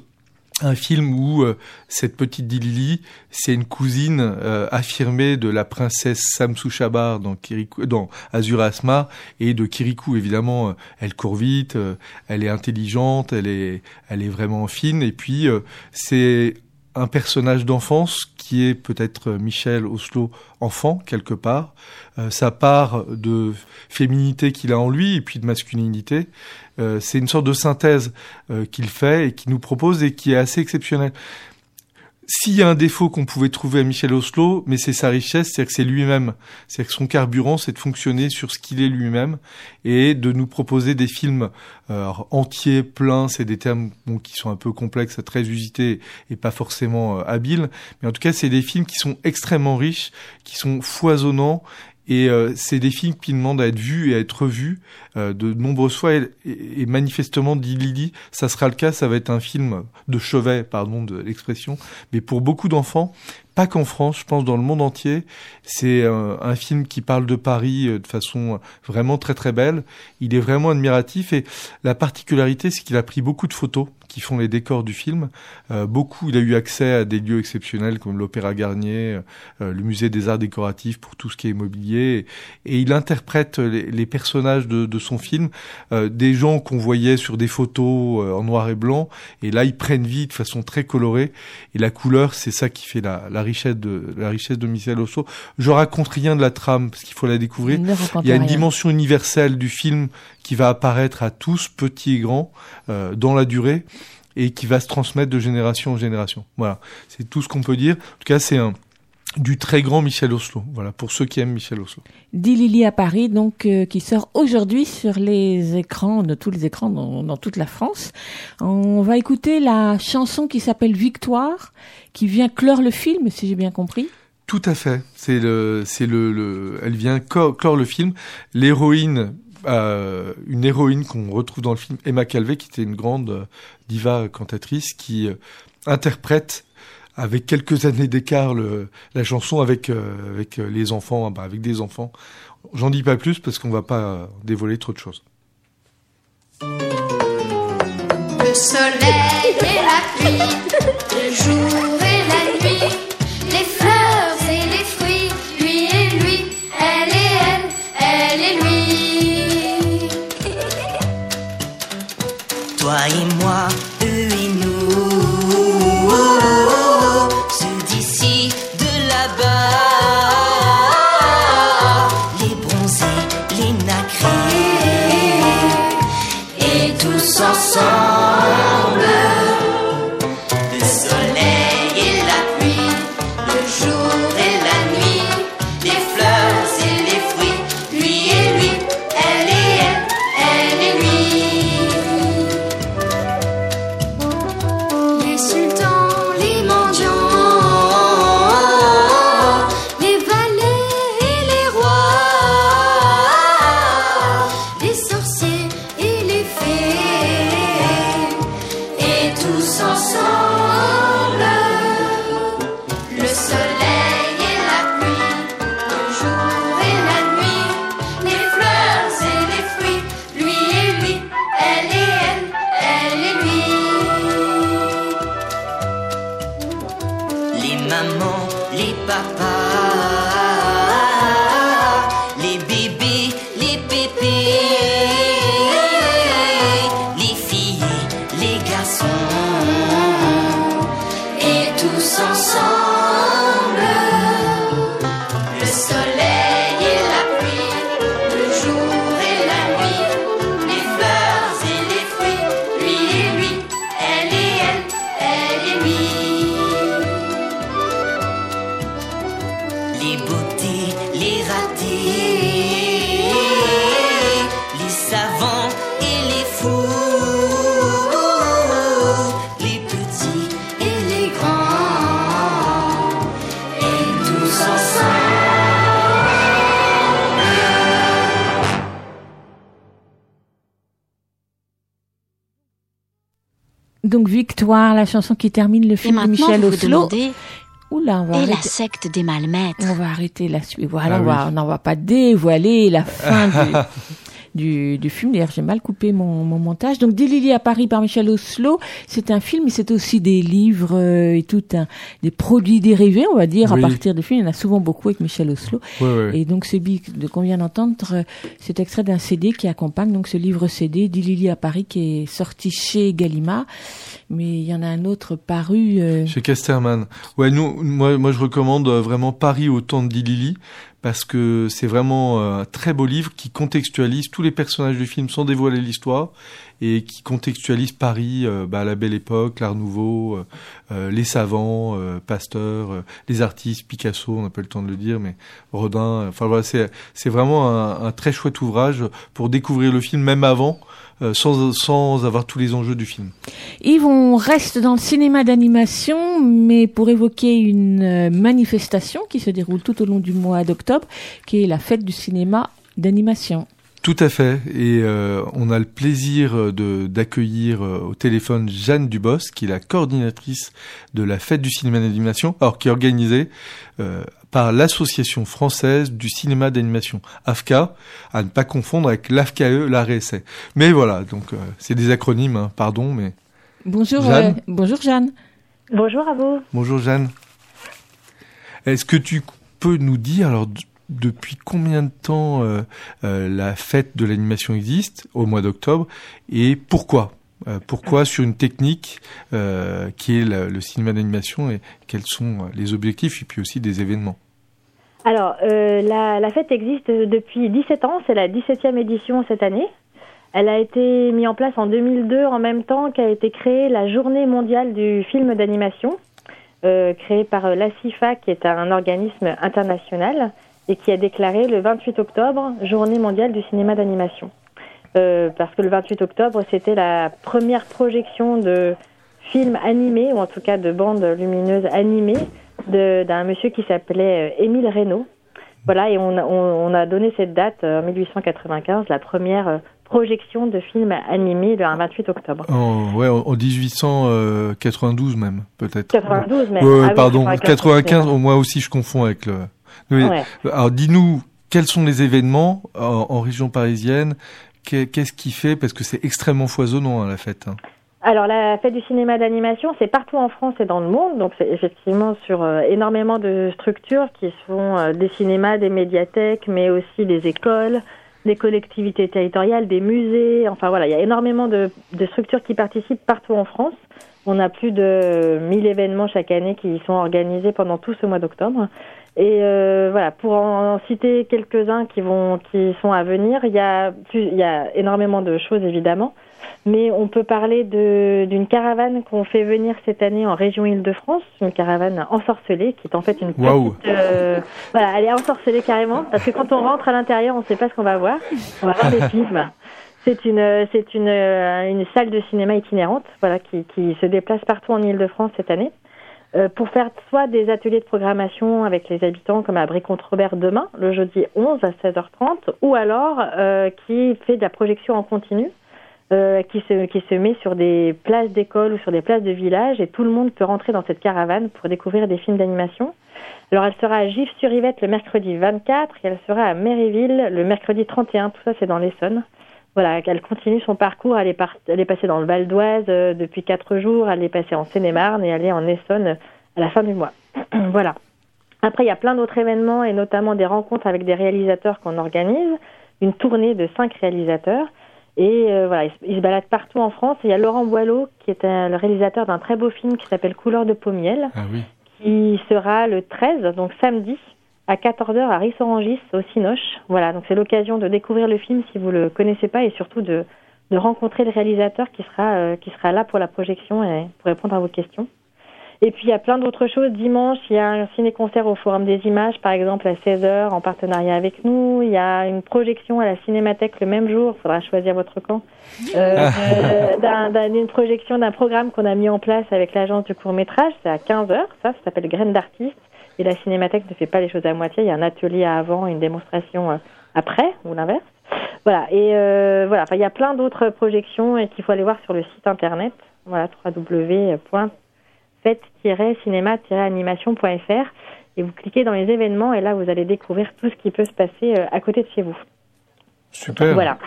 un film où euh, cette petite Dilili, c'est une cousine euh, affirmée de la princesse Samsou Chabar dans, Kirikou, dans et de Kirikou. Évidemment, elle court vite, elle est intelligente, elle est, elle est vraiment fine. Et puis, c'est un personnage d'enfance qui est peut-être Michel Oslo enfant quelque part. Euh, sa part de féminité qu'il a en lui et puis de masculinité, euh, c'est une sorte de synthèse euh, qu'il fait et qui nous propose et qui est assez exceptionnelle. S'il y a un défaut qu'on pouvait trouver à Michel Oslo, mais c'est sa richesse, c'est que c'est lui-même. C'est que son carburant, c'est de fonctionner sur ce qu'il est lui-même et de nous proposer des films euh, entiers, pleins. C'est des termes bon, qui sont un peu complexes, très usités et pas forcément euh, habiles. Mais en tout cas, c'est des films qui sont extrêmement riches, qui sont foisonnants et euh, c'est des films qui demandent à être vus et à être revus euh, de nombreuses fois. Et, et manifestement, dit Lily, ça sera le cas. Ça va être un film de chevet, pardon de l'expression. Mais pour beaucoup d'enfants, pas qu'en France, je pense dans le monde entier, c'est euh, un film qui parle de Paris de façon vraiment très très belle. Il est vraiment admiratif et la particularité, c'est qu'il a pris beaucoup de photos qui font les décors du film. Euh, beaucoup, il a eu accès à des lieux exceptionnels comme l'Opéra Garnier, euh, le Musée des Arts Décoratifs pour tout ce qui est immobilier, et, il interprète les, les personnages de, de, son film, euh, des gens qu'on voyait sur des photos euh, en noir et blanc, et là ils prennent vie de façon très colorée, et la couleur, c'est ça qui fait la, la, richesse de la richesse de Michel Osso. Je raconte rien de la trame parce qu'il faut la découvrir. Il y a une rien. dimension universelle du film qui va apparaître à tous, petits et grands, euh, dans la durée et qui va se transmettre de génération en génération. Voilà, c'est tout ce qu'on peut dire. En tout cas, c'est un du très grand Michel Oslo. Voilà, pour ceux qui aiment Michel Oslo. Dit Lily à Paris, donc euh, qui sort aujourd'hui sur les écrans, de tous les écrans dans, dans, toute la France. On va écouter la chanson qui s'appelle Victoire, qui vient clore le film, si j'ai bien compris. Tout à fait. C'est le, c'est le, le, elle vient clore le film. L'héroïne euh, une héroïne qu'on retrouve dans le film, Emma Calvé, qui était une grande euh, diva cantatrice, qui euh, interprète avec quelques années d'écart la chanson avec, euh, avec les enfants, bah, avec des enfants. J'en dis pas plus parce qu'on va pas dévoiler trop de choses. Victoire, la chanson qui termine le film de Michel vous vous Oslo. demandez, Oula, on va Et la secte des malmaîtres On va arrêter la suite. Voilà, Ah on va- oui. on n'en va pas dévoiler la fin du, du, du film. D'ailleurs, j'ai mal coupé mon, mon montage. Donc, Des à Paris par Michel Oslo, c'est un film, mais c'est aussi des livres euh, et tout un, des produits dérivés, on va dire, Oui. à partir de films. Il y en a souvent beaucoup avec Michel Oslo. Et donc, celui de qu'on vient d'entendre, euh, c'est extrait d'un CD qui accompagne donc ce livre CD, Des Lily à Paris, qui est sorti chez Gallimard. Mais il y en a un autre paru. euh, Chez Casterman. Ouais, nous, moi, moi, je recommande euh, vraiment Paris au temps de Dilili parce que c'est vraiment euh, un très beau livre qui contextualise tous les personnages du film sans dévoiler l'histoire et qui contextualise Paris, euh, bah, la Belle Époque, l'Art Nouveau, euh, les savants, Pasteur, les artistes, Picasso, on n'a pas le temps de le dire, mais Rodin. Enfin voilà, c'est c'est vraiment un très chouette ouvrage pour découvrir le film même avant, euh, sans sans avoir tous les enjeux du film. Yves, on reste dans le cinéma d'animation, mais pour évoquer une euh, manifestation qui se déroule tout au long du mois d'octobre, qui est la fête du cinéma d'animation. Tout à fait. Et euh, on a le plaisir euh, de d'accueillir euh, au téléphone Jeanne Dubos, qui est la coordinatrice de la fête du cinéma d'animation, alors qui est organisée euh, par l'Association française du cinéma d'animation, AFCA, à ne pas confondre avec l'AFCAE, la RSA. Mais voilà, donc euh, c'est des acronymes, hein, pardon, mais Bonjour, Jeanne. euh, bonjour Jeanne. Bonjour à vous. bonjour Jeanne. Est-ce que tu peux nous dire alors depuis combien de temps euh, euh, la fête de l'animation existe au mois d'octobre et pourquoi Euh, Pourquoi sur une technique qui est le cinéma d'animation et quels sont les objectifs et puis aussi des événements? Alors, la, fête existe depuis 17 ans, c'est la 17e édition cette année. Elle a été mise en place en 2002 en même temps qu'a été créée la Journée mondiale du film d'animation, créée par l'ACIFA, qui est un organisme international, et qui a déclaré le 28 octobre Journée mondiale du cinéma d'animation. Euh, parce que le 28 octobre, c'était la première projection de films animés, ou en tout cas de bandes lumineuses animées, d'un monsieur qui s'appelait euh, Émile Reynaud. Voilà, et on a, on, on a donné cette date euh, en 1895, la première euh, projection de films animés le 28 octobre. en, ouais, en en 1892 même, peut-être. 92 même. Ouais, Ah oui, pardon, 95, 95, au moi aussi je confonds avec le... Oui. Ouais. Alors dis-nous, quels sont les événements en, en région parisienne? Qu'est- Qu'est-ce qui fait? Parce que c'est extrêmement foisonnant hein, la fête. hein. Alors la fête du cinéma d'animation, c'est partout en France et dans le monde, donc c'est effectivement sur euh, énormément de structures qui sont euh, des cinémas, des médiathèques, mais aussi des écoles, des collectivités territoriales, des musées, enfin voilà, il y a énormément de, de structures qui participent partout en France. On a plus de 1000 événements chaque année qui sont organisés pendant tout ce mois d'octobre. Et euh, voilà, pour en citer quelques-uns qui vont, qui sont à venir, il y a, il y a énormément de choses évidemment, mais on peut parler de- d'une caravane qu'on fait venir cette année en région Île-de-France, une caravane ensorcelée qui est en fait une petite, Waouh. euh, voilà, elle est ensorcelée carrément parce que quand on rentre à l'intérieur, on ne sait pas ce qu'on va voir. On va voir des films. C'est une, c'est une, euh, une salle de cinéma itinérante, voilà, qui, qui se déplace partout en Île-de-France cette année. Euh, pour faire soit des ateliers de programmation avec les habitants comme à Brie-Comte-Robert demain, le jeudi 11 à 16h30, ou alors euh, qui fait de la projection en continu, euh, qui, se, qui se met sur des places d'école ou sur des places de village, et tout le monde peut rentrer dans cette caravane pour découvrir des films d'animation. Alors elle sera à Gif-sur-Yvette le mercredi 24, et elle sera à Méréville le mercredi 31, tout ça c'est dans l'Essonne. Voilà, elle continue son parcours. Elle est, par- elle est passée dans le Val d'Oise euh, depuis quatre jours. Elle est passée en Seine-et-Marne et elle est en Essonne à la fin du mois. voilà. Après, il y a plein d'autres événements et notamment des rencontres avec des réalisateurs qu'on organise. Une tournée de cinq réalisateurs. Et euh, voilà, ils, se- baladent partout en France. Il y a Laurent Boileau, qui est un- le réalisateur d'un très beau film qui s'appelle Couleur de Pommiel, Ah oui. qui sera le 13, donc samedi, à 14h à Rissorangis, au Cinoche. Voilà, donc c'est l'occasion de découvrir le film si vous le connaissez pas et surtout de, de rencontrer le réalisateur qui sera, euh, qui sera là pour la projection et pour répondre à vos questions. Et puis il y a plein d'autres choses. Dimanche, il y a un ciné-concert au Forum des Images, par exemple à 16h, en partenariat avec nous. Il y a une projection à la Cinémathèque le même jour, il faudra choisir votre camp, euh, euh, d'un- d'un- d'une projection d'un programme qu'on a mis en place avec l'agence du court-métrage. C'est à 15h, ça, ça s'appelle Graines d'artistes. Et la Cinémathèque ne fait pas les choses à moitié. Il y a un atelier avant, une démonstration euh, après, ou l'inverse. Voilà, et euh, voilà, Enfin, il y a plein d'autres projections et qu'il faut aller voir sur le site internet, voilà, www.fête-cinéma-animation.fr et vous cliquez dans les événements et là vous allez découvrir tout ce qui peut se passer euh, à côté de chez vous. Super. Voilà.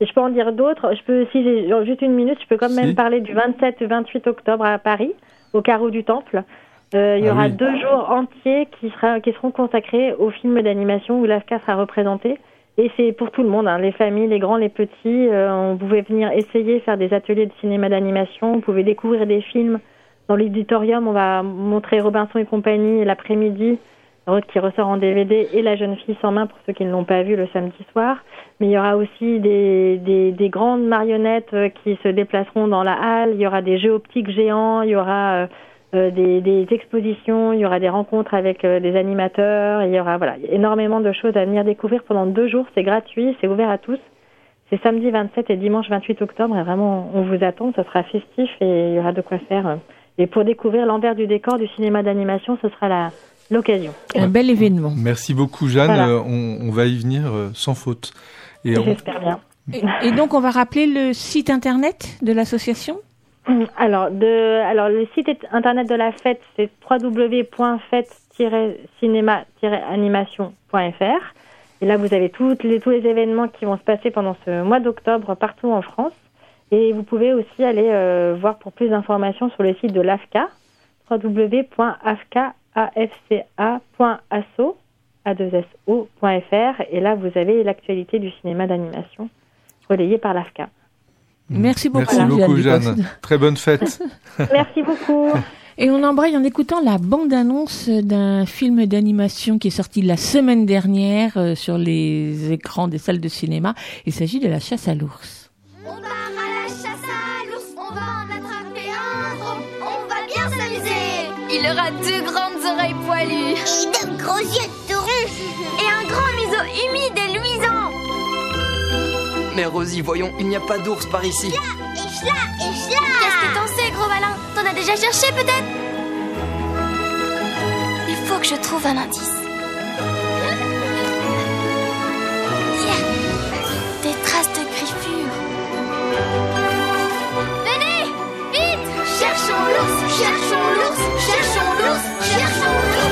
Et je peux en dire d'autres. Je peux, si j'ai juste une minute, je peux quand même Si. parler du 27 et 28 octobre à Paris, au Carreau du Temple. Euh, il y Ah aura oui. deux jours entiers qui, sera, qui seront consacrés au film d'animation où l'AFCA sera représenté Et c'est pour tout le monde, hein, les familles, les grands, les petits. Euh, on pouvait venir essayer, faire des ateliers de cinéma d'animation. Vous pouvez découvrir des films. Dans l'auditorium, on va montrer Robinson et compagnie l'après-midi, qui ressort en DVD, et La jeune fille sans main pour ceux qui ne l'ont pas vu le samedi soir. Mais il y aura aussi des, des, des grandes marionnettes euh, qui se déplaceront dans la halle. Il y aura des jeux optiques géants. Il y aura euh, euh, des, des, expositions, il y aura des rencontres avec euh, des animateurs, il y aura voilà énormément de choses à venir découvrir pendant deux jours. C'est gratuit, c'est ouvert à tous. C'est samedi 27 et dimanche 28 octobre et vraiment on vous attend. Ce sera festif et il y aura de quoi faire. Et pour découvrir l'envers du décor du cinéma d'animation, ce sera la l'occasion. Un bel événement. Merci beaucoup Jeanne. Voilà. Euh, On, on va y venir euh, sans faute. Et on- J'espère bien. Et, et donc, on va rappeler le site internet de l'association? Alors, de, alors le site internet de la fête, c'est www.fête-cinéma-animation.fr. Et là, vous avez les, tous les événements qui vont se passer pendant ce mois d'octobre partout en France. Et vous pouvez aussi aller euh, voir pour plus d'informations sur le site de l'AFCA, www.afca.asso, a2so.fr. Et là, vous avez l'actualité du cinéma d'animation relayée par l'AFCA. Merci beaucoup, Merci beaucoup Jeanne. Jeanne. Très bonne fête. Merci beaucoup. Et on embraye en écoutant la bande-annonce d'un film d'animation qui est sorti la semaine dernière euh, sur les écrans des salles de cinéma. Il s'agit de La chasse à l'ours. On part à la chasse à l'ours, on va en attraper un gros, on va bien s'amuser. Il aura deux grandes oreilles poilues. Et de gros yeux tout rouges. Et un grand museau humide et luisant. Mais Rosie, voyons, il n'y a pas d'ours par ici. Et chla, et chla. Qu'est-ce que t'en sais, gros malin? T'en as déjà cherché peut-être? Il faut que je trouve un indice. Tiens, des traces de griffures. Venez, vite. Cherchons l'ours, cherchons l'ours, cherchons l'ours, cherchons l'ours.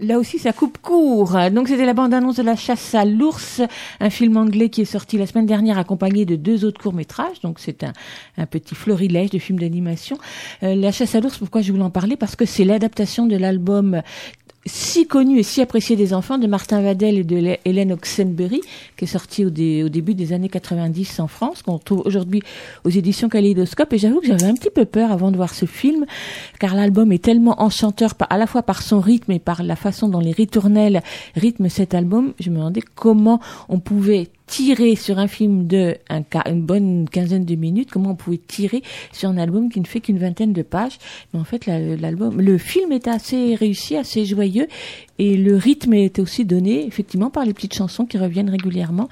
Là aussi, ça coupe court. Donc, c'était la bande-annonce de La chasse à l'ours, un film anglais qui est sorti la semaine dernière accompagné de deux autres courts-métrages. Donc, c'est un, petit florilège de films d'animation. Euh, la chasse à l'ours, pourquoi je voulais en parler? Parce que c'est l'adaptation de l'album si connu et si apprécié des enfants de Martin Vadel et de Hé- Hélène Oxenbury, qui est sorti au, dé- au début des années 90 en France, qu'on trouve aujourd'hui aux éditions Kaléidoscope. Et j'avoue que j'avais un petit peu peur avant de voir ce film, car l'album est tellement enchanteur, à la fois par son rythme et par la façon dont les ritournelles rythment cet album. Je me demandais comment on pouvait tirer sur un film de un, une bonne quinzaine de minutes, comment on pouvait tirer sur un album qui ne fait qu'une vingtaine de pages. Mais en fait, la- l'album, le film est assez réussi, assez joyeux, et le rythme est aussi donné, effectivement, par les petites chansons qui reviennent régulièrement.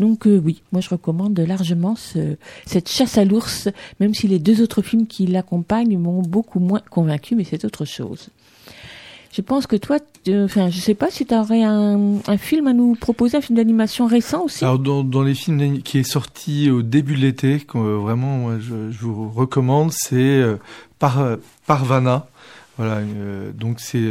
Donc euh, oui, moi je recommande largement ce- cette chasse à l'ours, même si les deux autres films qui l'accompagnent m'ont beaucoup moins convaincu, mais c'est autre chose. Je pense que toi, enfin, je sais pas si tu aurais un, film à nous proposer, un film d'animation récent aussi. Alors dans, les films qui est sorti au début de l'été, euh, vraiment moi, je, vous recommande, c'est euh, euh, Parvana. Voilà, donc c'est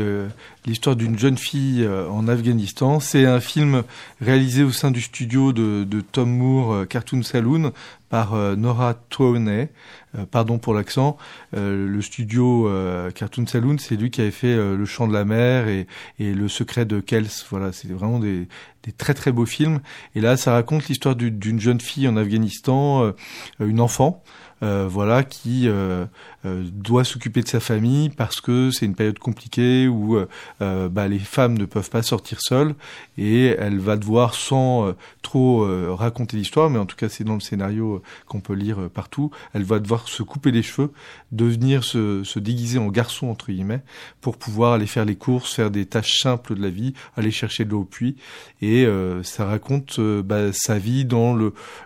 l'histoire d'une jeune fille en Afghanistan. C'est un film réalisé au sein du studio de, Tom Moore Cartoon Saloon par Nora Twawney. Euh, pardon pour l'accent. Euh, le studio euh, Cartoon Saloon, c'est lui qui avait fait Le Chant de la Mer et, et Le Secret de Kels. Voilà, c'est vraiment des, des très très beaux films. Et là, ça raconte l'histoire du- d'une jeune fille en Afghanistan, une enfant, euh, voilà, qui euh, doit s'occuper de sa famille parce que c'est une période compliquée où euh, euh, bah, les femmes ne peuvent pas sortir seules et elle va devoir, sans euh, trop euh, raconter l'histoire, mais en tout cas c'est dans le scénario euh, qu'on peut lire euh, partout, elle va devoir se couper les cheveux, devenir se, se déguiser en garçon entre guillemets pour pouvoir aller faire les courses, faire des tâches simples de la vie, aller chercher de l'eau au puits. Et euh, ça raconte euh, bah, sa vie dans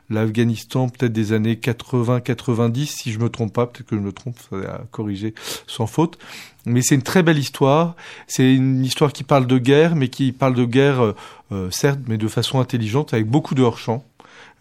l'Afghanistan peut-être des années 80-90 si je me trompe pas, peut-être que je me trompe, à corriger sans faute. Mais c'est une très belle histoire. C'est une histoire qui parle de guerre, mais qui parle de guerre, euh, euh, certes, mais de façon intelligente, avec beaucoup de hors-champ.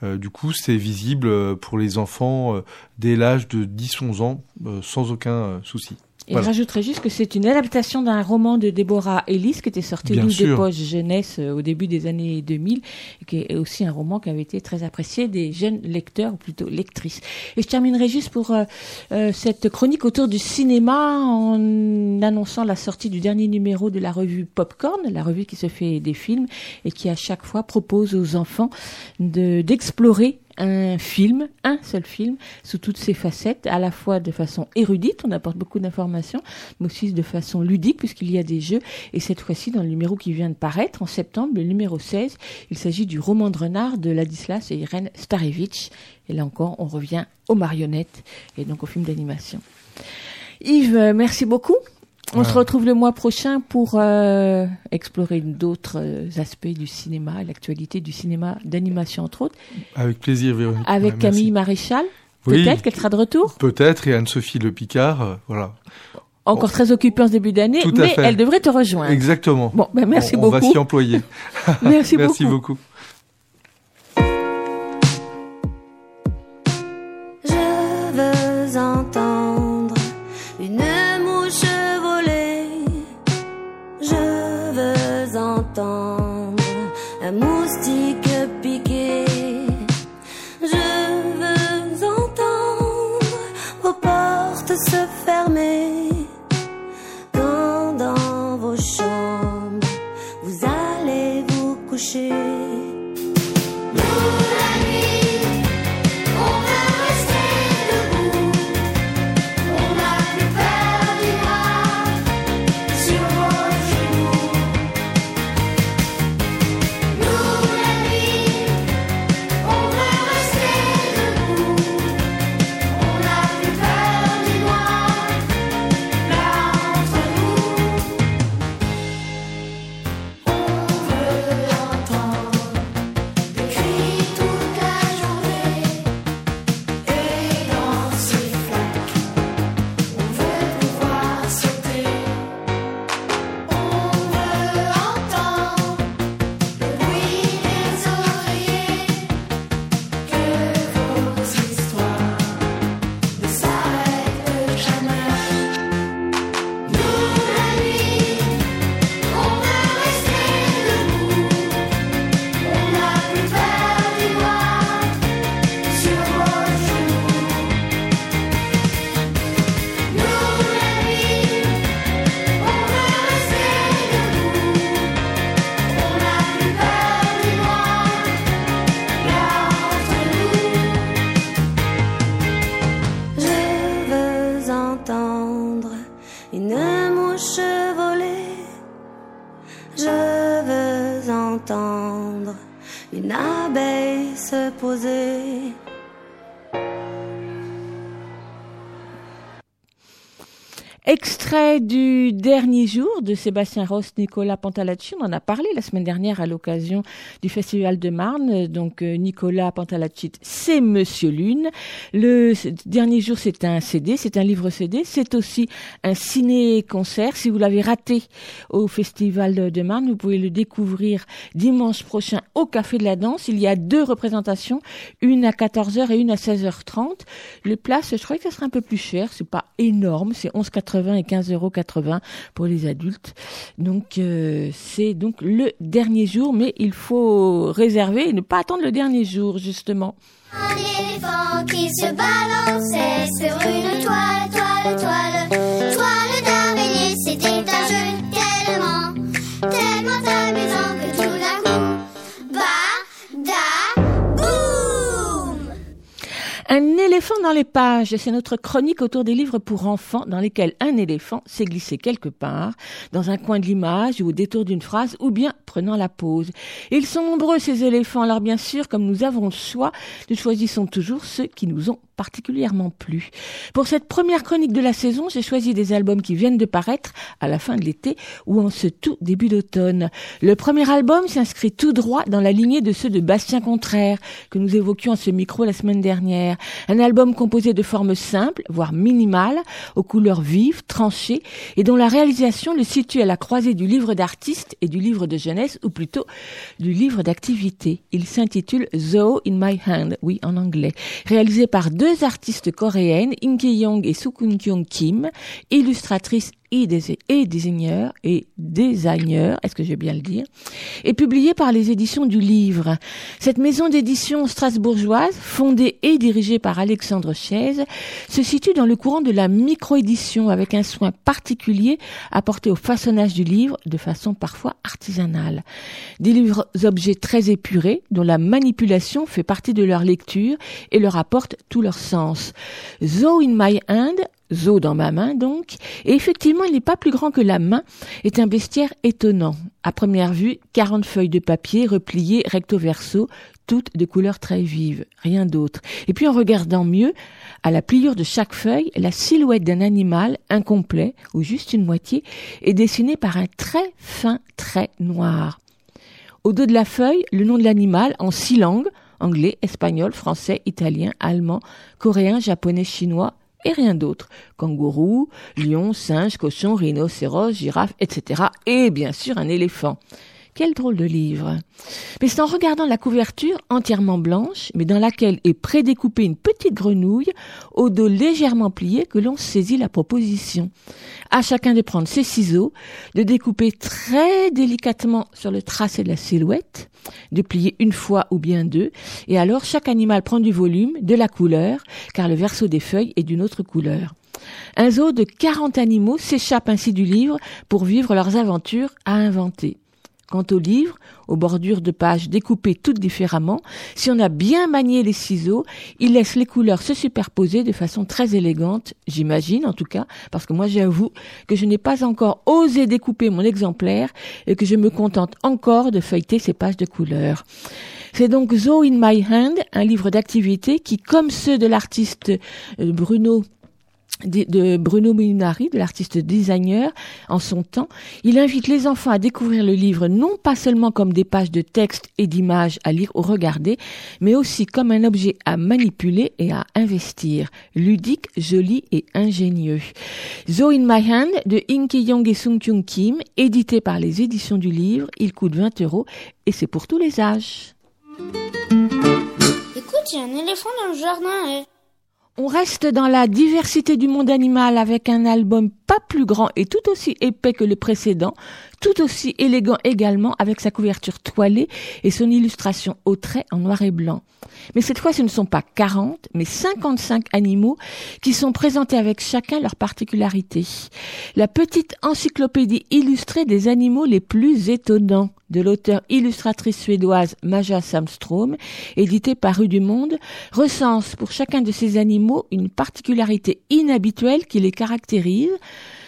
Euh, du coup, c'est visible pour les enfants dès l'âge de 10-11 ans, sans aucun souci. Et Voilà. je rajouterais juste que c'est une adaptation d'un roman de Deborah Ellis qui était sorti Bien des poches jeunesse euh, au début des années 2000 et qui est aussi un roman qui avait été très apprécié des jeunes lecteurs ou plutôt lectrices. Et je terminerai juste pour euh, euh, cette chronique autour du cinéma en annonçant la sortie du dernier numéro de la revue Popcorn, la revue qui se fait des films et qui à chaque fois propose aux enfants de d'explorer un film, un seul film, sous toutes ses facettes, à la fois de façon érudite, on apporte beaucoup d'informations, mais aussi de façon ludique, puisqu'il y a des jeux. Et cette fois-ci, dans le numéro qui vient de paraître, en septembre, le numéro 16, il s'agit du roman de renard de Ladislas et Irène Starevich. Et là encore, on revient aux marionnettes et donc au film d'animation. Yves, euh, merci beaucoup. On se retrouve le mois prochain pour euh, explorer d'autres euh, aspects du cinéma, l'actualité du cinéma d'animation entre autres, Avec plaisir, Véronique. avec Ouais, Camille. Maréchal. Oui. Peut-être qu'elle sera de retour. Peut-être, et Anne-Sophie Le Picard, euh, voilà. Encore très occupée en ce début d'année, mais fait. elle devrait te rejoindre. Exactement. Bon, ben merci on, beaucoup. On va s'y employer. Merci Merci beaucoup. beaucoup. אחרי Du dernier jour de Sébastien Ross, Nicolas Pantalacci. On en a parlé la semaine dernière à l'occasion du Festival de Marne. Donc euh, Nicolas Pantalacci, c'est Monsieur Lune. Le dernier jour, c'est un CD, c'est un livre CD. C'est aussi un ciné-concert. Si vous l'avez raté au Festival de- Marne, vous pouvez le découvrir dimanche prochain au Café de la Danse. Il y a deux représentations, une à 14h et une à 16h30. Le place, je crois que ça sera un peu plus cher. C'est pas énorme. C'est 11,80 et 15,80 euros pour les adultes. Donc, euh, c'est donc le dernier jour, mais il faut réserver et ne pas attendre le dernier jour, justement. Un éléphant dans les pages, c'est notre chronique autour des livres pour enfants dans lesquels un éléphant s'est glissé quelque part, dans un coin de l'image ou au détour d'une phrase, ou bien prenant la pause. Ils sont nombreux ces éléphants, alors bien sûr, comme nous avons le choix, nous choisissons toujours ceux qui nous ont particulièrement plu. Pour cette première chronique de la saison, j'ai choisi des albums qui viennent de paraître à la fin de l'été ou en ce tout début d'automne. Le premier album s'inscrit tout droit dans la lignée de ceux de Bastien Contraire que nous évoquions à ce micro la semaine dernière. Un album composé de formes simples, voire minimales, aux couleurs vives, tranchées et dont la réalisation le situe à la croisée du livre d'artiste et du livre de jeunesse ou plutôt du livre d'activité. Il s'intitule Zoo in My Hand, oui en anglais, réalisé par deux artistes coréennes, Inke Young et Sukun Kyung Kim, illustratrices et, des, et est-ce que je bien le dire, et publié par les éditions du Livre. Cette maison d'édition strasbourgeoise, fondée et dirigée par Alexandre Chaise, se situe dans le courant de la micro-édition avec un soin particulier apporté au façonnage du livre de façon parfois artisanale. Des livres objets très épurés dont la manipulation fait partie de leur lecture et leur apporte tout leur sens. Zo in my hand Zo dans ma main donc, et effectivement il n'est pas plus grand que la main, est un bestiaire étonnant. À première vue, 40 feuilles de papier repliées recto verso, toutes de couleurs très vives, rien d'autre. Et puis en regardant mieux, à la pliure de chaque feuille, la silhouette d'un animal incomplet, ou juste une moitié, est dessinée par un très fin trait noir. Au dos de la feuille, le nom de l'animal en six langues, anglais, espagnol, français, italien, allemand, coréen, japonais, chinois, et rien d'autre. Kangourou, lion, singe, cochon, rhinocéros, girafe, etc. Et bien sûr un éléphant. Quel drôle de livre. Mais c'est en regardant la couverture entièrement blanche, mais dans laquelle est prédécoupée une petite grenouille, au dos légèrement plié, que l'on saisit la proposition. À chacun de prendre ses ciseaux, de découper très délicatement sur le tracé de la silhouette, de plier une fois ou bien deux, et alors chaque animal prend du volume, de la couleur, car le verso des feuilles est d'une autre couleur. Un zoo de 40 animaux s'échappe ainsi du livre pour vivre leurs aventures à inventer. Quant au livre, aux bordures de pages découpées toutes différemment, si on a bien manié les ciseaux, il laisse les couleurs se superposer de façon très élégante, j'imagine en tout cas, parce que moi j'avoue que je n'ai pas encore osé découper mon exemplaire et que je me contente encore de feuilleter ces pages de couleurs. C'est donc Zo in My Hand, un livre d'activité qui, comme ceux de l'artiste euh, Bruno de Bruno Munari, de l'artiste designer, en son temps, il invite les enfants à découvrir le livre non pas seulement comme des pages de texte et d'images à lire ou regarder, mais aussi comme un objet à manipuler et à investir, ludique, joli et ingénieux. Zo in My Hand de Inke Young et Sung Kyung Kim, édité par les éditions du livre, il coûte 20 euros et c'est pour tous les âges. Écoute, il y a un éléphant dans le jardin. eh. On reste dans la diversité du monde animal avec un album pas plus grand et tout aussi épais que le précédent, tout aussi élégant également avec sa couverture toilée et son illustration au trait en noir et blanc. Mais cette fois, ce ne sont pas 40, mais 55 animaux qui sont présentés avec chacun leur particularité. La petite encyclopédie illustrée des animaux les plus étonnants de l'auteur illustratrice suédoise Maja Samstrom, édité par Rue du Monde, recense pour chacun de ces animaux une particularité inhabituelle qui les caractérise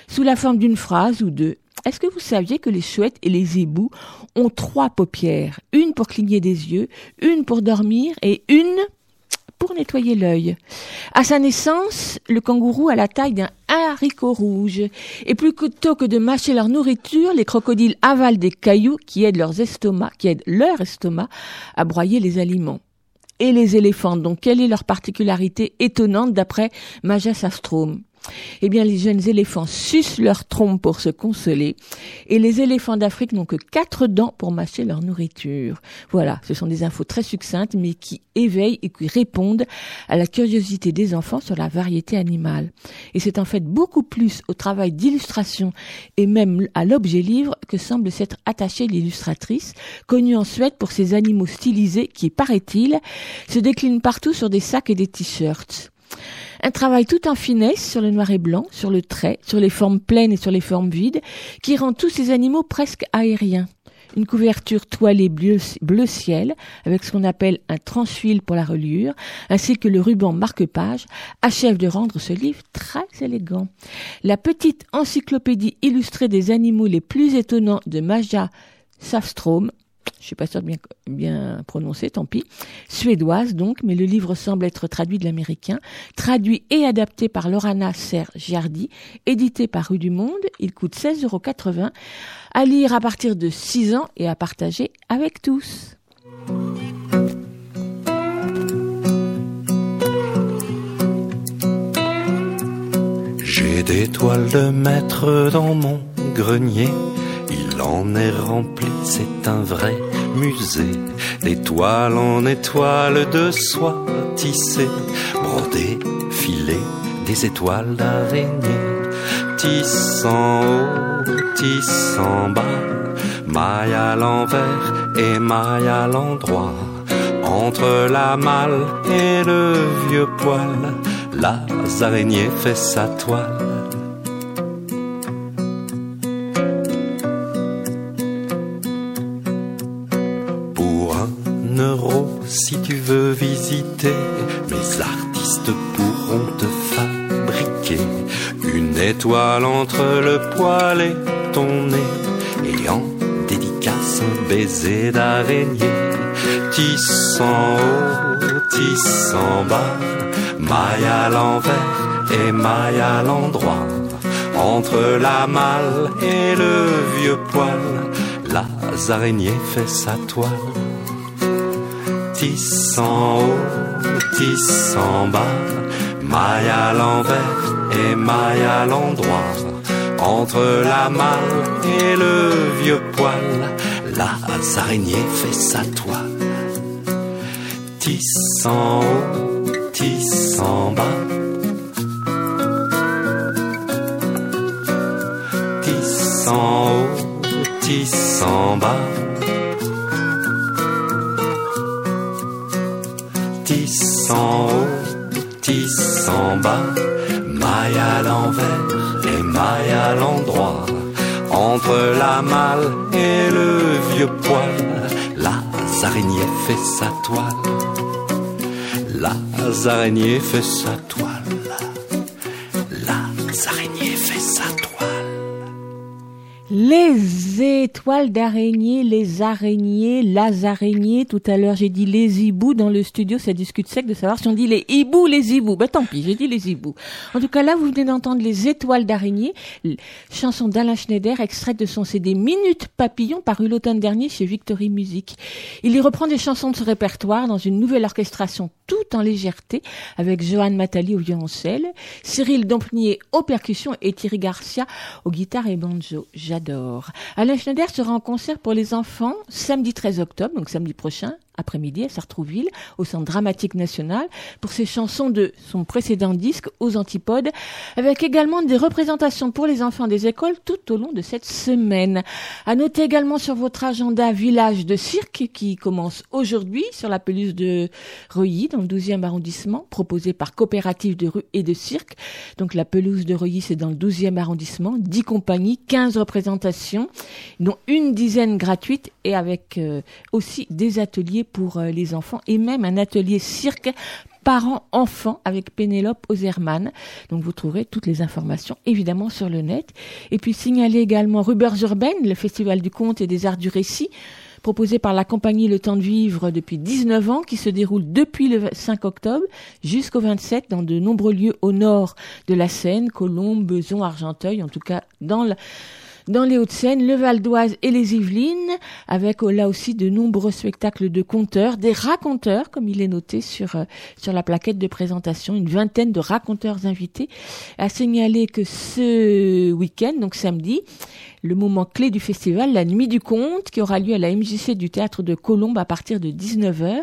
sous la forme d'une phrase ou deux. Est-ce que vous saviez que les chouettes et les ébous ont trois paupières? Une pour cligner des yeux, une pour dormir et une pour nettoyer l'œil. À sa naissance, le kangourou a la taille d'un haricot rouge. Et plutôt que de mâcher leur nourriture, les crocodiles avalent des cailloux qui aident leurs estomacs, qui aident leur estomac à broyer les aliments. Et les éléphants, donc quelle est leur particularité étonnante d'après Maja Sastrom eh bien, les jeunes éléphants sucent leur trompe pour se consoler, et les éléphants d'Afrique n'ont que quatre dents pour mâcher leur nourriture. Voilà, ce sont des infos très succinctes, mais qui éveillent et qui répondent à la curiosité des enfants sur la variété animale. Et c'est en fait beaucoup plus au travail d'illustration et même à l'objet livre que semble s'être attachée l'illustratrice, connue en Suède pour ses animaux stylisés qui, paraît-il, se déclinent partout sur des sacs et des t-shirts. Un travail tout en finesse sur le noir et blanc, sur le trait, sur les formes pleines et sur les formes vides, qui rend tous ces animaux presque aériens. Une couverture toilée bleu, ciel, avec ce qu'on appelle un transfil pour la reliure, ainsi que le ruban marque-page, achève de rendre ce livre très élégant. La petite encyclopédie illustrée des animaux les plus étonnants de Maja Safstrom je suis pas sûre de bien, prononcer, tant pis, suédoise donc, mais le livre semble être traduit de l'américain, traduit et adapté par Lorana Serre Giardi, édité par Rue du Monde, il coûte 16,80 euros, à lire à partir de 6 ans et à partager avec tous. J'ai des toiles de maître dans mon grenier. Il en est rempli, c'est un vrai musée. D'étoiles en étoiles de soie tissées, brodées, filées, des étoiles d'araignée. Tissant haut, tissant bas, maille à l'envers et maille à l'endroit. Entre la malle et le vieux poil, la araignée fait sa toile. Si tu veux visiter, mes artistes pourront te fabriquer une étoile entre le poil et ton nez, et en dédicace un baiser d'araignée. Tissant haut, tissant bas, maille à l'envers et maille à l'endroit. Entre la malle et le vieux poil, la araignée fait sa toile. Tissant haut, tissant bas, maille à l'envers et maille à l'endroit. Entre la malle et le vieux poil, la araignée fait sa toile. Tissant haut, tissant bas. Tissant haut, tissant bas. Tissant haut, tissant bas. Maille à l'envers et maille à l'endroit. Entre la malle et le vieux poil, la araignée fait sa toile. La araignée fait sa toile. Les étoiles d'araignée, les araignées, las araignées. Tout à l'heure, j'ai dit les hiboux. Dans le studio, ça discute sec de savoir si on dit les hiboux, les hiboux. Ben tant pis, j'ai dit les hiboux. En tout cas, là, vous venez d'entendre les étoiles d'araignée, chanson d'Alain Schneider, extraite de son CD Minute Papillon, paru l'automne dernier chez Victory Music. Il y reprend des chansons de ce répertoire dans une nouvelle orchestration tout en légèreté, avec Johan Matali au violoncelle, Cyril Dompnier aux percussions et Thierry Garcia aux guitares et banjo. J'adore. Alain Schneider sera en concert pour les enfants samedi 13 octobre, donc samedi prochain, après-midi à Sartrouville, au Centre Dramatique National, pour ses chansons de son précédent disque, Aux Antipodes, avec également des représentations pour les enfants des écoles tout au long de cette semaine. À noter également sur votre agenda Village de Cirque, qui commence aujourd'hui sur la pelouse de Reuilly, dans le 12e arrondissement, proposé par Coopérative de rue et de cirque. Donc la pelouse de Reuilly, c'est dans le 12e arrondissement, 10 compagnies, 15 représentations, dont une dizaine gratuites et avec euh, aussi des ateliers pour euh, les enfants et même un atelier cirque parents-enfants avec Pénélope Ozerman. Donc vous trouverez toutes les informations évidemment sur le net. Et puis signaler également Rubers Urbaine, le festival du conte et des arts du récit proposé par la compagnie Le Temps de Vivre depuis 19 ans, qui se déroule depuis le 5 octobre jusqu'au 27 dans de nombreux lieux au nord de la Seine, Colombes, Beson, Argenteuil, en tout cas dans le dans les Hauts-de-Seine, le Val d'Oise et les Yvelines, avec euh, là aussi de nombreux spectacles de conteurs, des raconteurs, comme il est noté sur euh, sur la plaquette de présentation, une vingtaine de raconteurs invités. À signaler que ce week-end, donc samedi, le moment clé du festival, la Nuit du Conte, qui aura lieu à la MJC du Théâtre de Colombes à partir de 19h,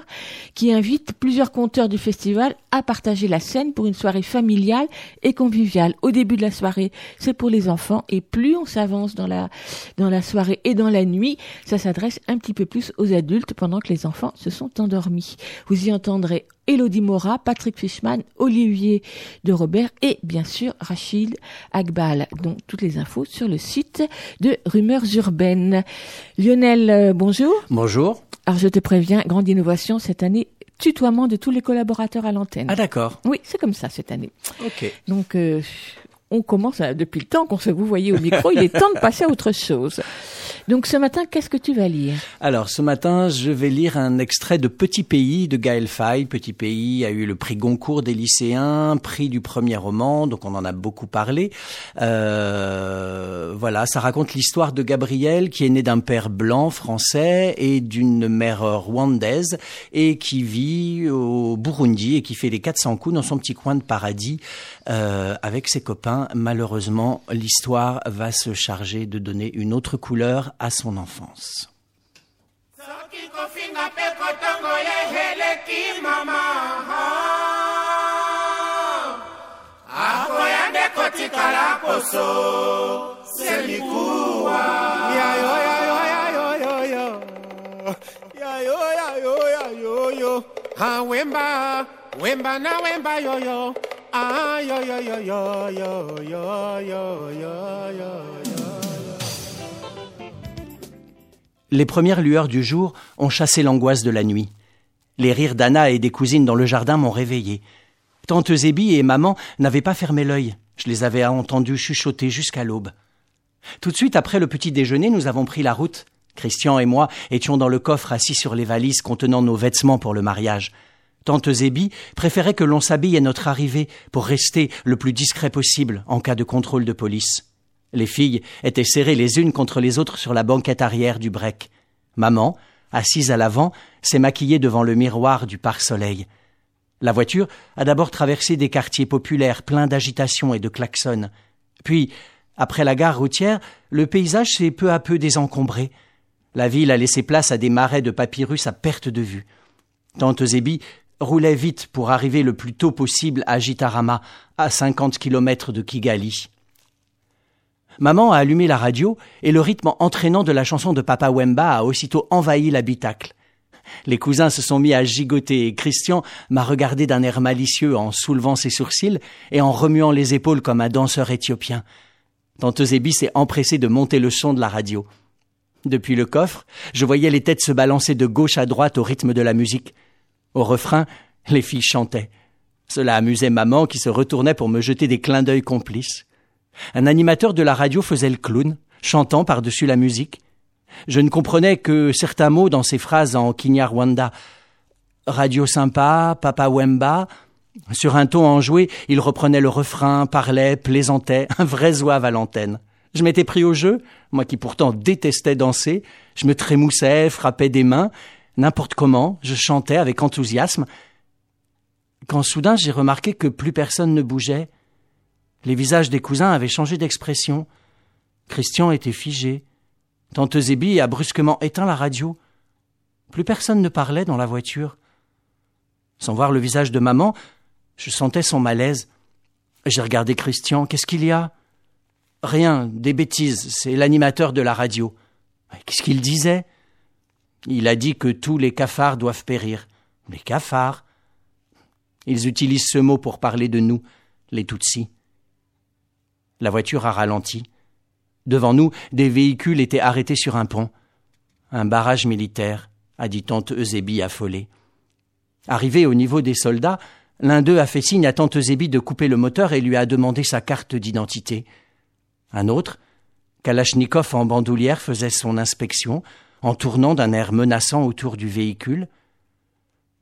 qui invite plusieurs conteurs du festival à partager la scène pour une soirée familiale et conviviale. Au début de la soirée, c'est pour les enfants, et plus on s'avance dans la, dans la soirée et dans la nuit, ça s'adresse un petit peu plus aux adultes pendant que les enfants se sont endormis. Vous y entendrez Elodie Mora, Patrick Fishman, Olivier de Robert et bien sûr Rachid Agbal. Donc toutes les infos sur le site de Rumeurs Urbaines. Lionel, euh, bonjour. Bonjour. Alors je te préviens, grande innovation cette année, tutoiement de tous les collaborateurs à l'antenne. Ah d'accord. Oui, c'est comme ça cette année. Ok. Donc euh, on commence à- depuis le temps qu'on se vous voyez au micro, il est temps de passer à autre chose. Donc ce matin, qu'est-ce que tu vas lire? Alors ce matin, je vais lire un extrait de Petit Pays de Gaël Faye. Petit Pays a eu le prix Goncourt des lycéens, prix du premier roman, donc on en a beaucoup parlé. Euh, voilà, ça raconte l'histoire de Gabriel qui est né d'un père blanc français et d'une mère rwandaise et qui vit au Burundi et qui fait les 400 coups dans son petit coin de paradis euh, avec ses copains. Malheureusement, l'histoire va se charger de donner une autre couleur à son enfance. ah Les premières lueurs du jour ont chassé l'angoisse de la nuit. Les rires d'Anna et des cousines dans le jardin m'ont réveillé. Tante Zébi et maman n'avaient pas fermé l'œil. Je les avais entendus chuchoter jusqu'à l'aube. Tout de suite après le petit déjeuner, nous avons pris la route. Christian et moi étions dans le coffre assis sur les valises contenant nos vêtements pour le mariage. Tante Zébi préférait que l'on s'habille à notre arrivée pour rester le plus discret possible en cas de contrôle de police. Les filles étaient serrées les unes contre les autres sur la banquette arrière du break. Maman, assise à l'avant, s'est maquillée devant le miroir du pare-soleil. La voiture a d'abord traversé des quartiers populaires pleins d'agitation et de klaxons. Puis, après la gare routière, le paysage s'est peu à peu désencombré. La ville a laissé place à des marais de papyrus à perte de vue. Tante Zébi roulait vite pour arriver le plus tôt possible à Gitarama, à cinquante kilomètres de Kigali. Maman a allumé la radio et le rythme entraînant de la chanson de Papa Wemba a aussitôt envahi l'habitacle. Les cousins se sont mis à gigoter et Christian m'a regardé d'un air malicieux en soulevant ses sourcils et en remuant les épaules comme un danseur éthiopien. Tante Zébi s'est empressée de monter le son de la radio. Depuis le coffre, je voyais les têtes se balancer de gauche à droite au rythme de la musique. Au refrain, les filles chantaient. Cela amusait maman qui se retournait pour me jeter des clins d'œil complices. Un animateur de la radio faisait le clown, chantant par-dessus la musique. Je ne comprenais que certains mots dans ses phrases en Kinyarwanda. Radio sympa, Papa Wemba. Sur un ton enjoué, il reprenait le refrain, parlait, plaisantait, un vrai zouave à l'antenne. Je m'étais pris au jeu, moi qui pourtant détestais danser. Je me trémoussais, frappais des mains, n'importe comment, je chantais avec enthousiasme. Quand soudain j'ai remarqué que plus personne ne bougeait, les visages des cousins avaient changé d'expression. Christian était figé. Tante Zébi a brusquement éteint la radio. Plus personne ne parlait dans la voiture. Sans voir le visage de maman, je sentais son malaise. J'ai regardé Christian. Qu'est-ce qu'il y a? Rien, des bêtises. C'est l'animateur de la radio. Qu'est-ce qu'il disait? Il a dit que tous les cafards doivent périr. Les cafards? Ils utilisent ce mot pour parler de nous, les Tutsis. La voiture a ralenti. Devant nous, des véhicules étaient arrêtés sur un pont. Un barrage militaire, a dit tante Eusébie affolée. Arrivé au niveau des soldats, l'un d'eux a fait signe à tante Eusébie de couper le moteur et lui a demandé sa carte d'identité. Un autre, Kalachnikov en bandoulière, faisait son inspection, en tournant d'un air menaçant autour du véhicule.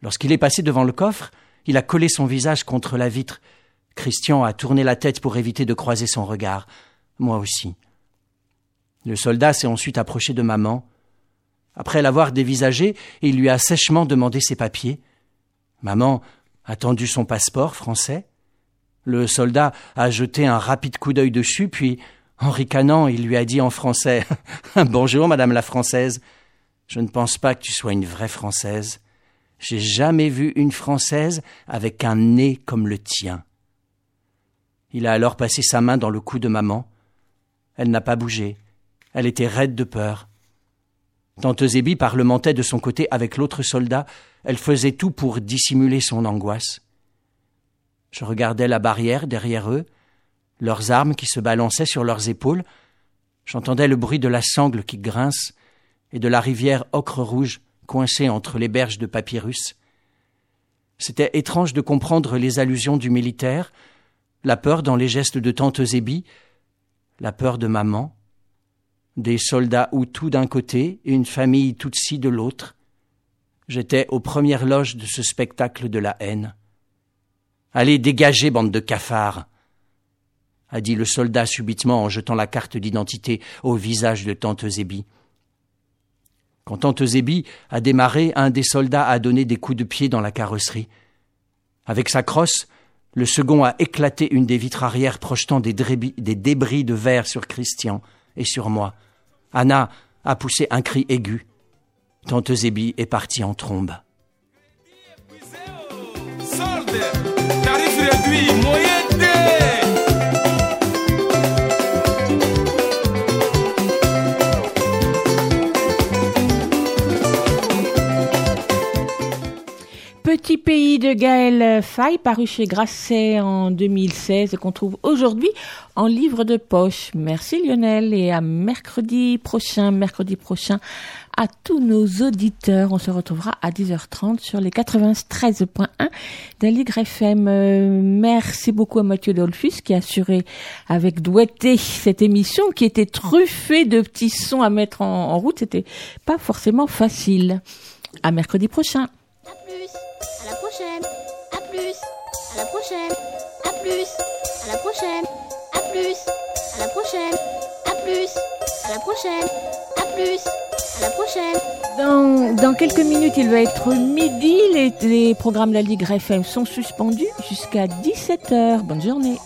Lorsqu'il est passé devant le coffre, il a collé son visage contre la vitre Christian a tourné la tête pour éviter de croiser son regard. Moi aussi. Le soldat s'est ensuite approché de maman. Après l'avoir dévisagé, il lui a sèchement demandé ses papiers. Maman a tendu son passeport français. Le soldat a jeté un rapide coup d'œil dessus, puis, en ricanant, il lui a dit en français Bonjour, madame la française. Je ne pense pas que tu sois une vraie française. J'ai jamais vu une française avec un nez comme le tien. Il a alors passé sa main dans le cou de maman. Elle n'a pas bougé. Elle était raide de peur. Tante Zébi parlementait de son côté avec l'autre soldat. Elle faisait tout pour dissimuler son angoisse. Je regardais la barrière derrière eux, leurs armes qui se balançaient sur leurs épaules. J'entendais le bruit de la sangle qui grince et de la rivière ocre rouge coincée entre les berges de papyrus. C'était étrange de comprendre les allusions du militaire, la peur dans les gestes de tante Zébi, la peur de maman. Des soldats Hutus d'un côté et une famille Tutsi de l'autre. J'étais aux premières loges de ce spectacle de la haine. Allez, dégagez, bande de cafards a dit le soldat subitement en jetant la carte d'identité au visage de tante Zébi. Quand tante Zébi a démarré, un des soldats a donné des coups de pied dans la carrosserie. Avec sa crosse, le second a éclaté une des vitres arrière projetant des, débris de verre sur Christian et sur moi. Anna a poussé un cri aigu. Tante Zébi est partie en trombe. Petit pays de Gaël Faye, paru chez Grasset en 2016 et qu'on trouve aujourd'hui en livre de poche. Merci Lionel et à mercredi prochain, mercredi prochain à tous nos auditeurs. On se retrouvera à 10h30 sur les 93.1 d'Aligre FM. Euh, merci beaucoup à Mathieu Dolphus qui a assuré avec douetté cette émission qui était truffée de petits sons à mettre en, en route. C'était pas forcément facile. À mercredi prochain. Prochaine. À plus. À la prochaine. À plus. À la prochaine. À plus. À la prochaine. À plus. À la prochaine. À plus. À la prochaine. Dans, dans quelques minutes, il va être midi. Les, les programmes de la Ligue FM sont suspendus jusqu'à 17h. Bonne journée.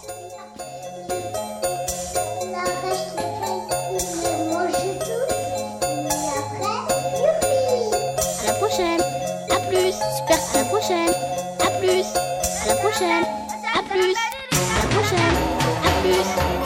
À la prochaine. Prochaine. À plus. À la prochaine. À plus.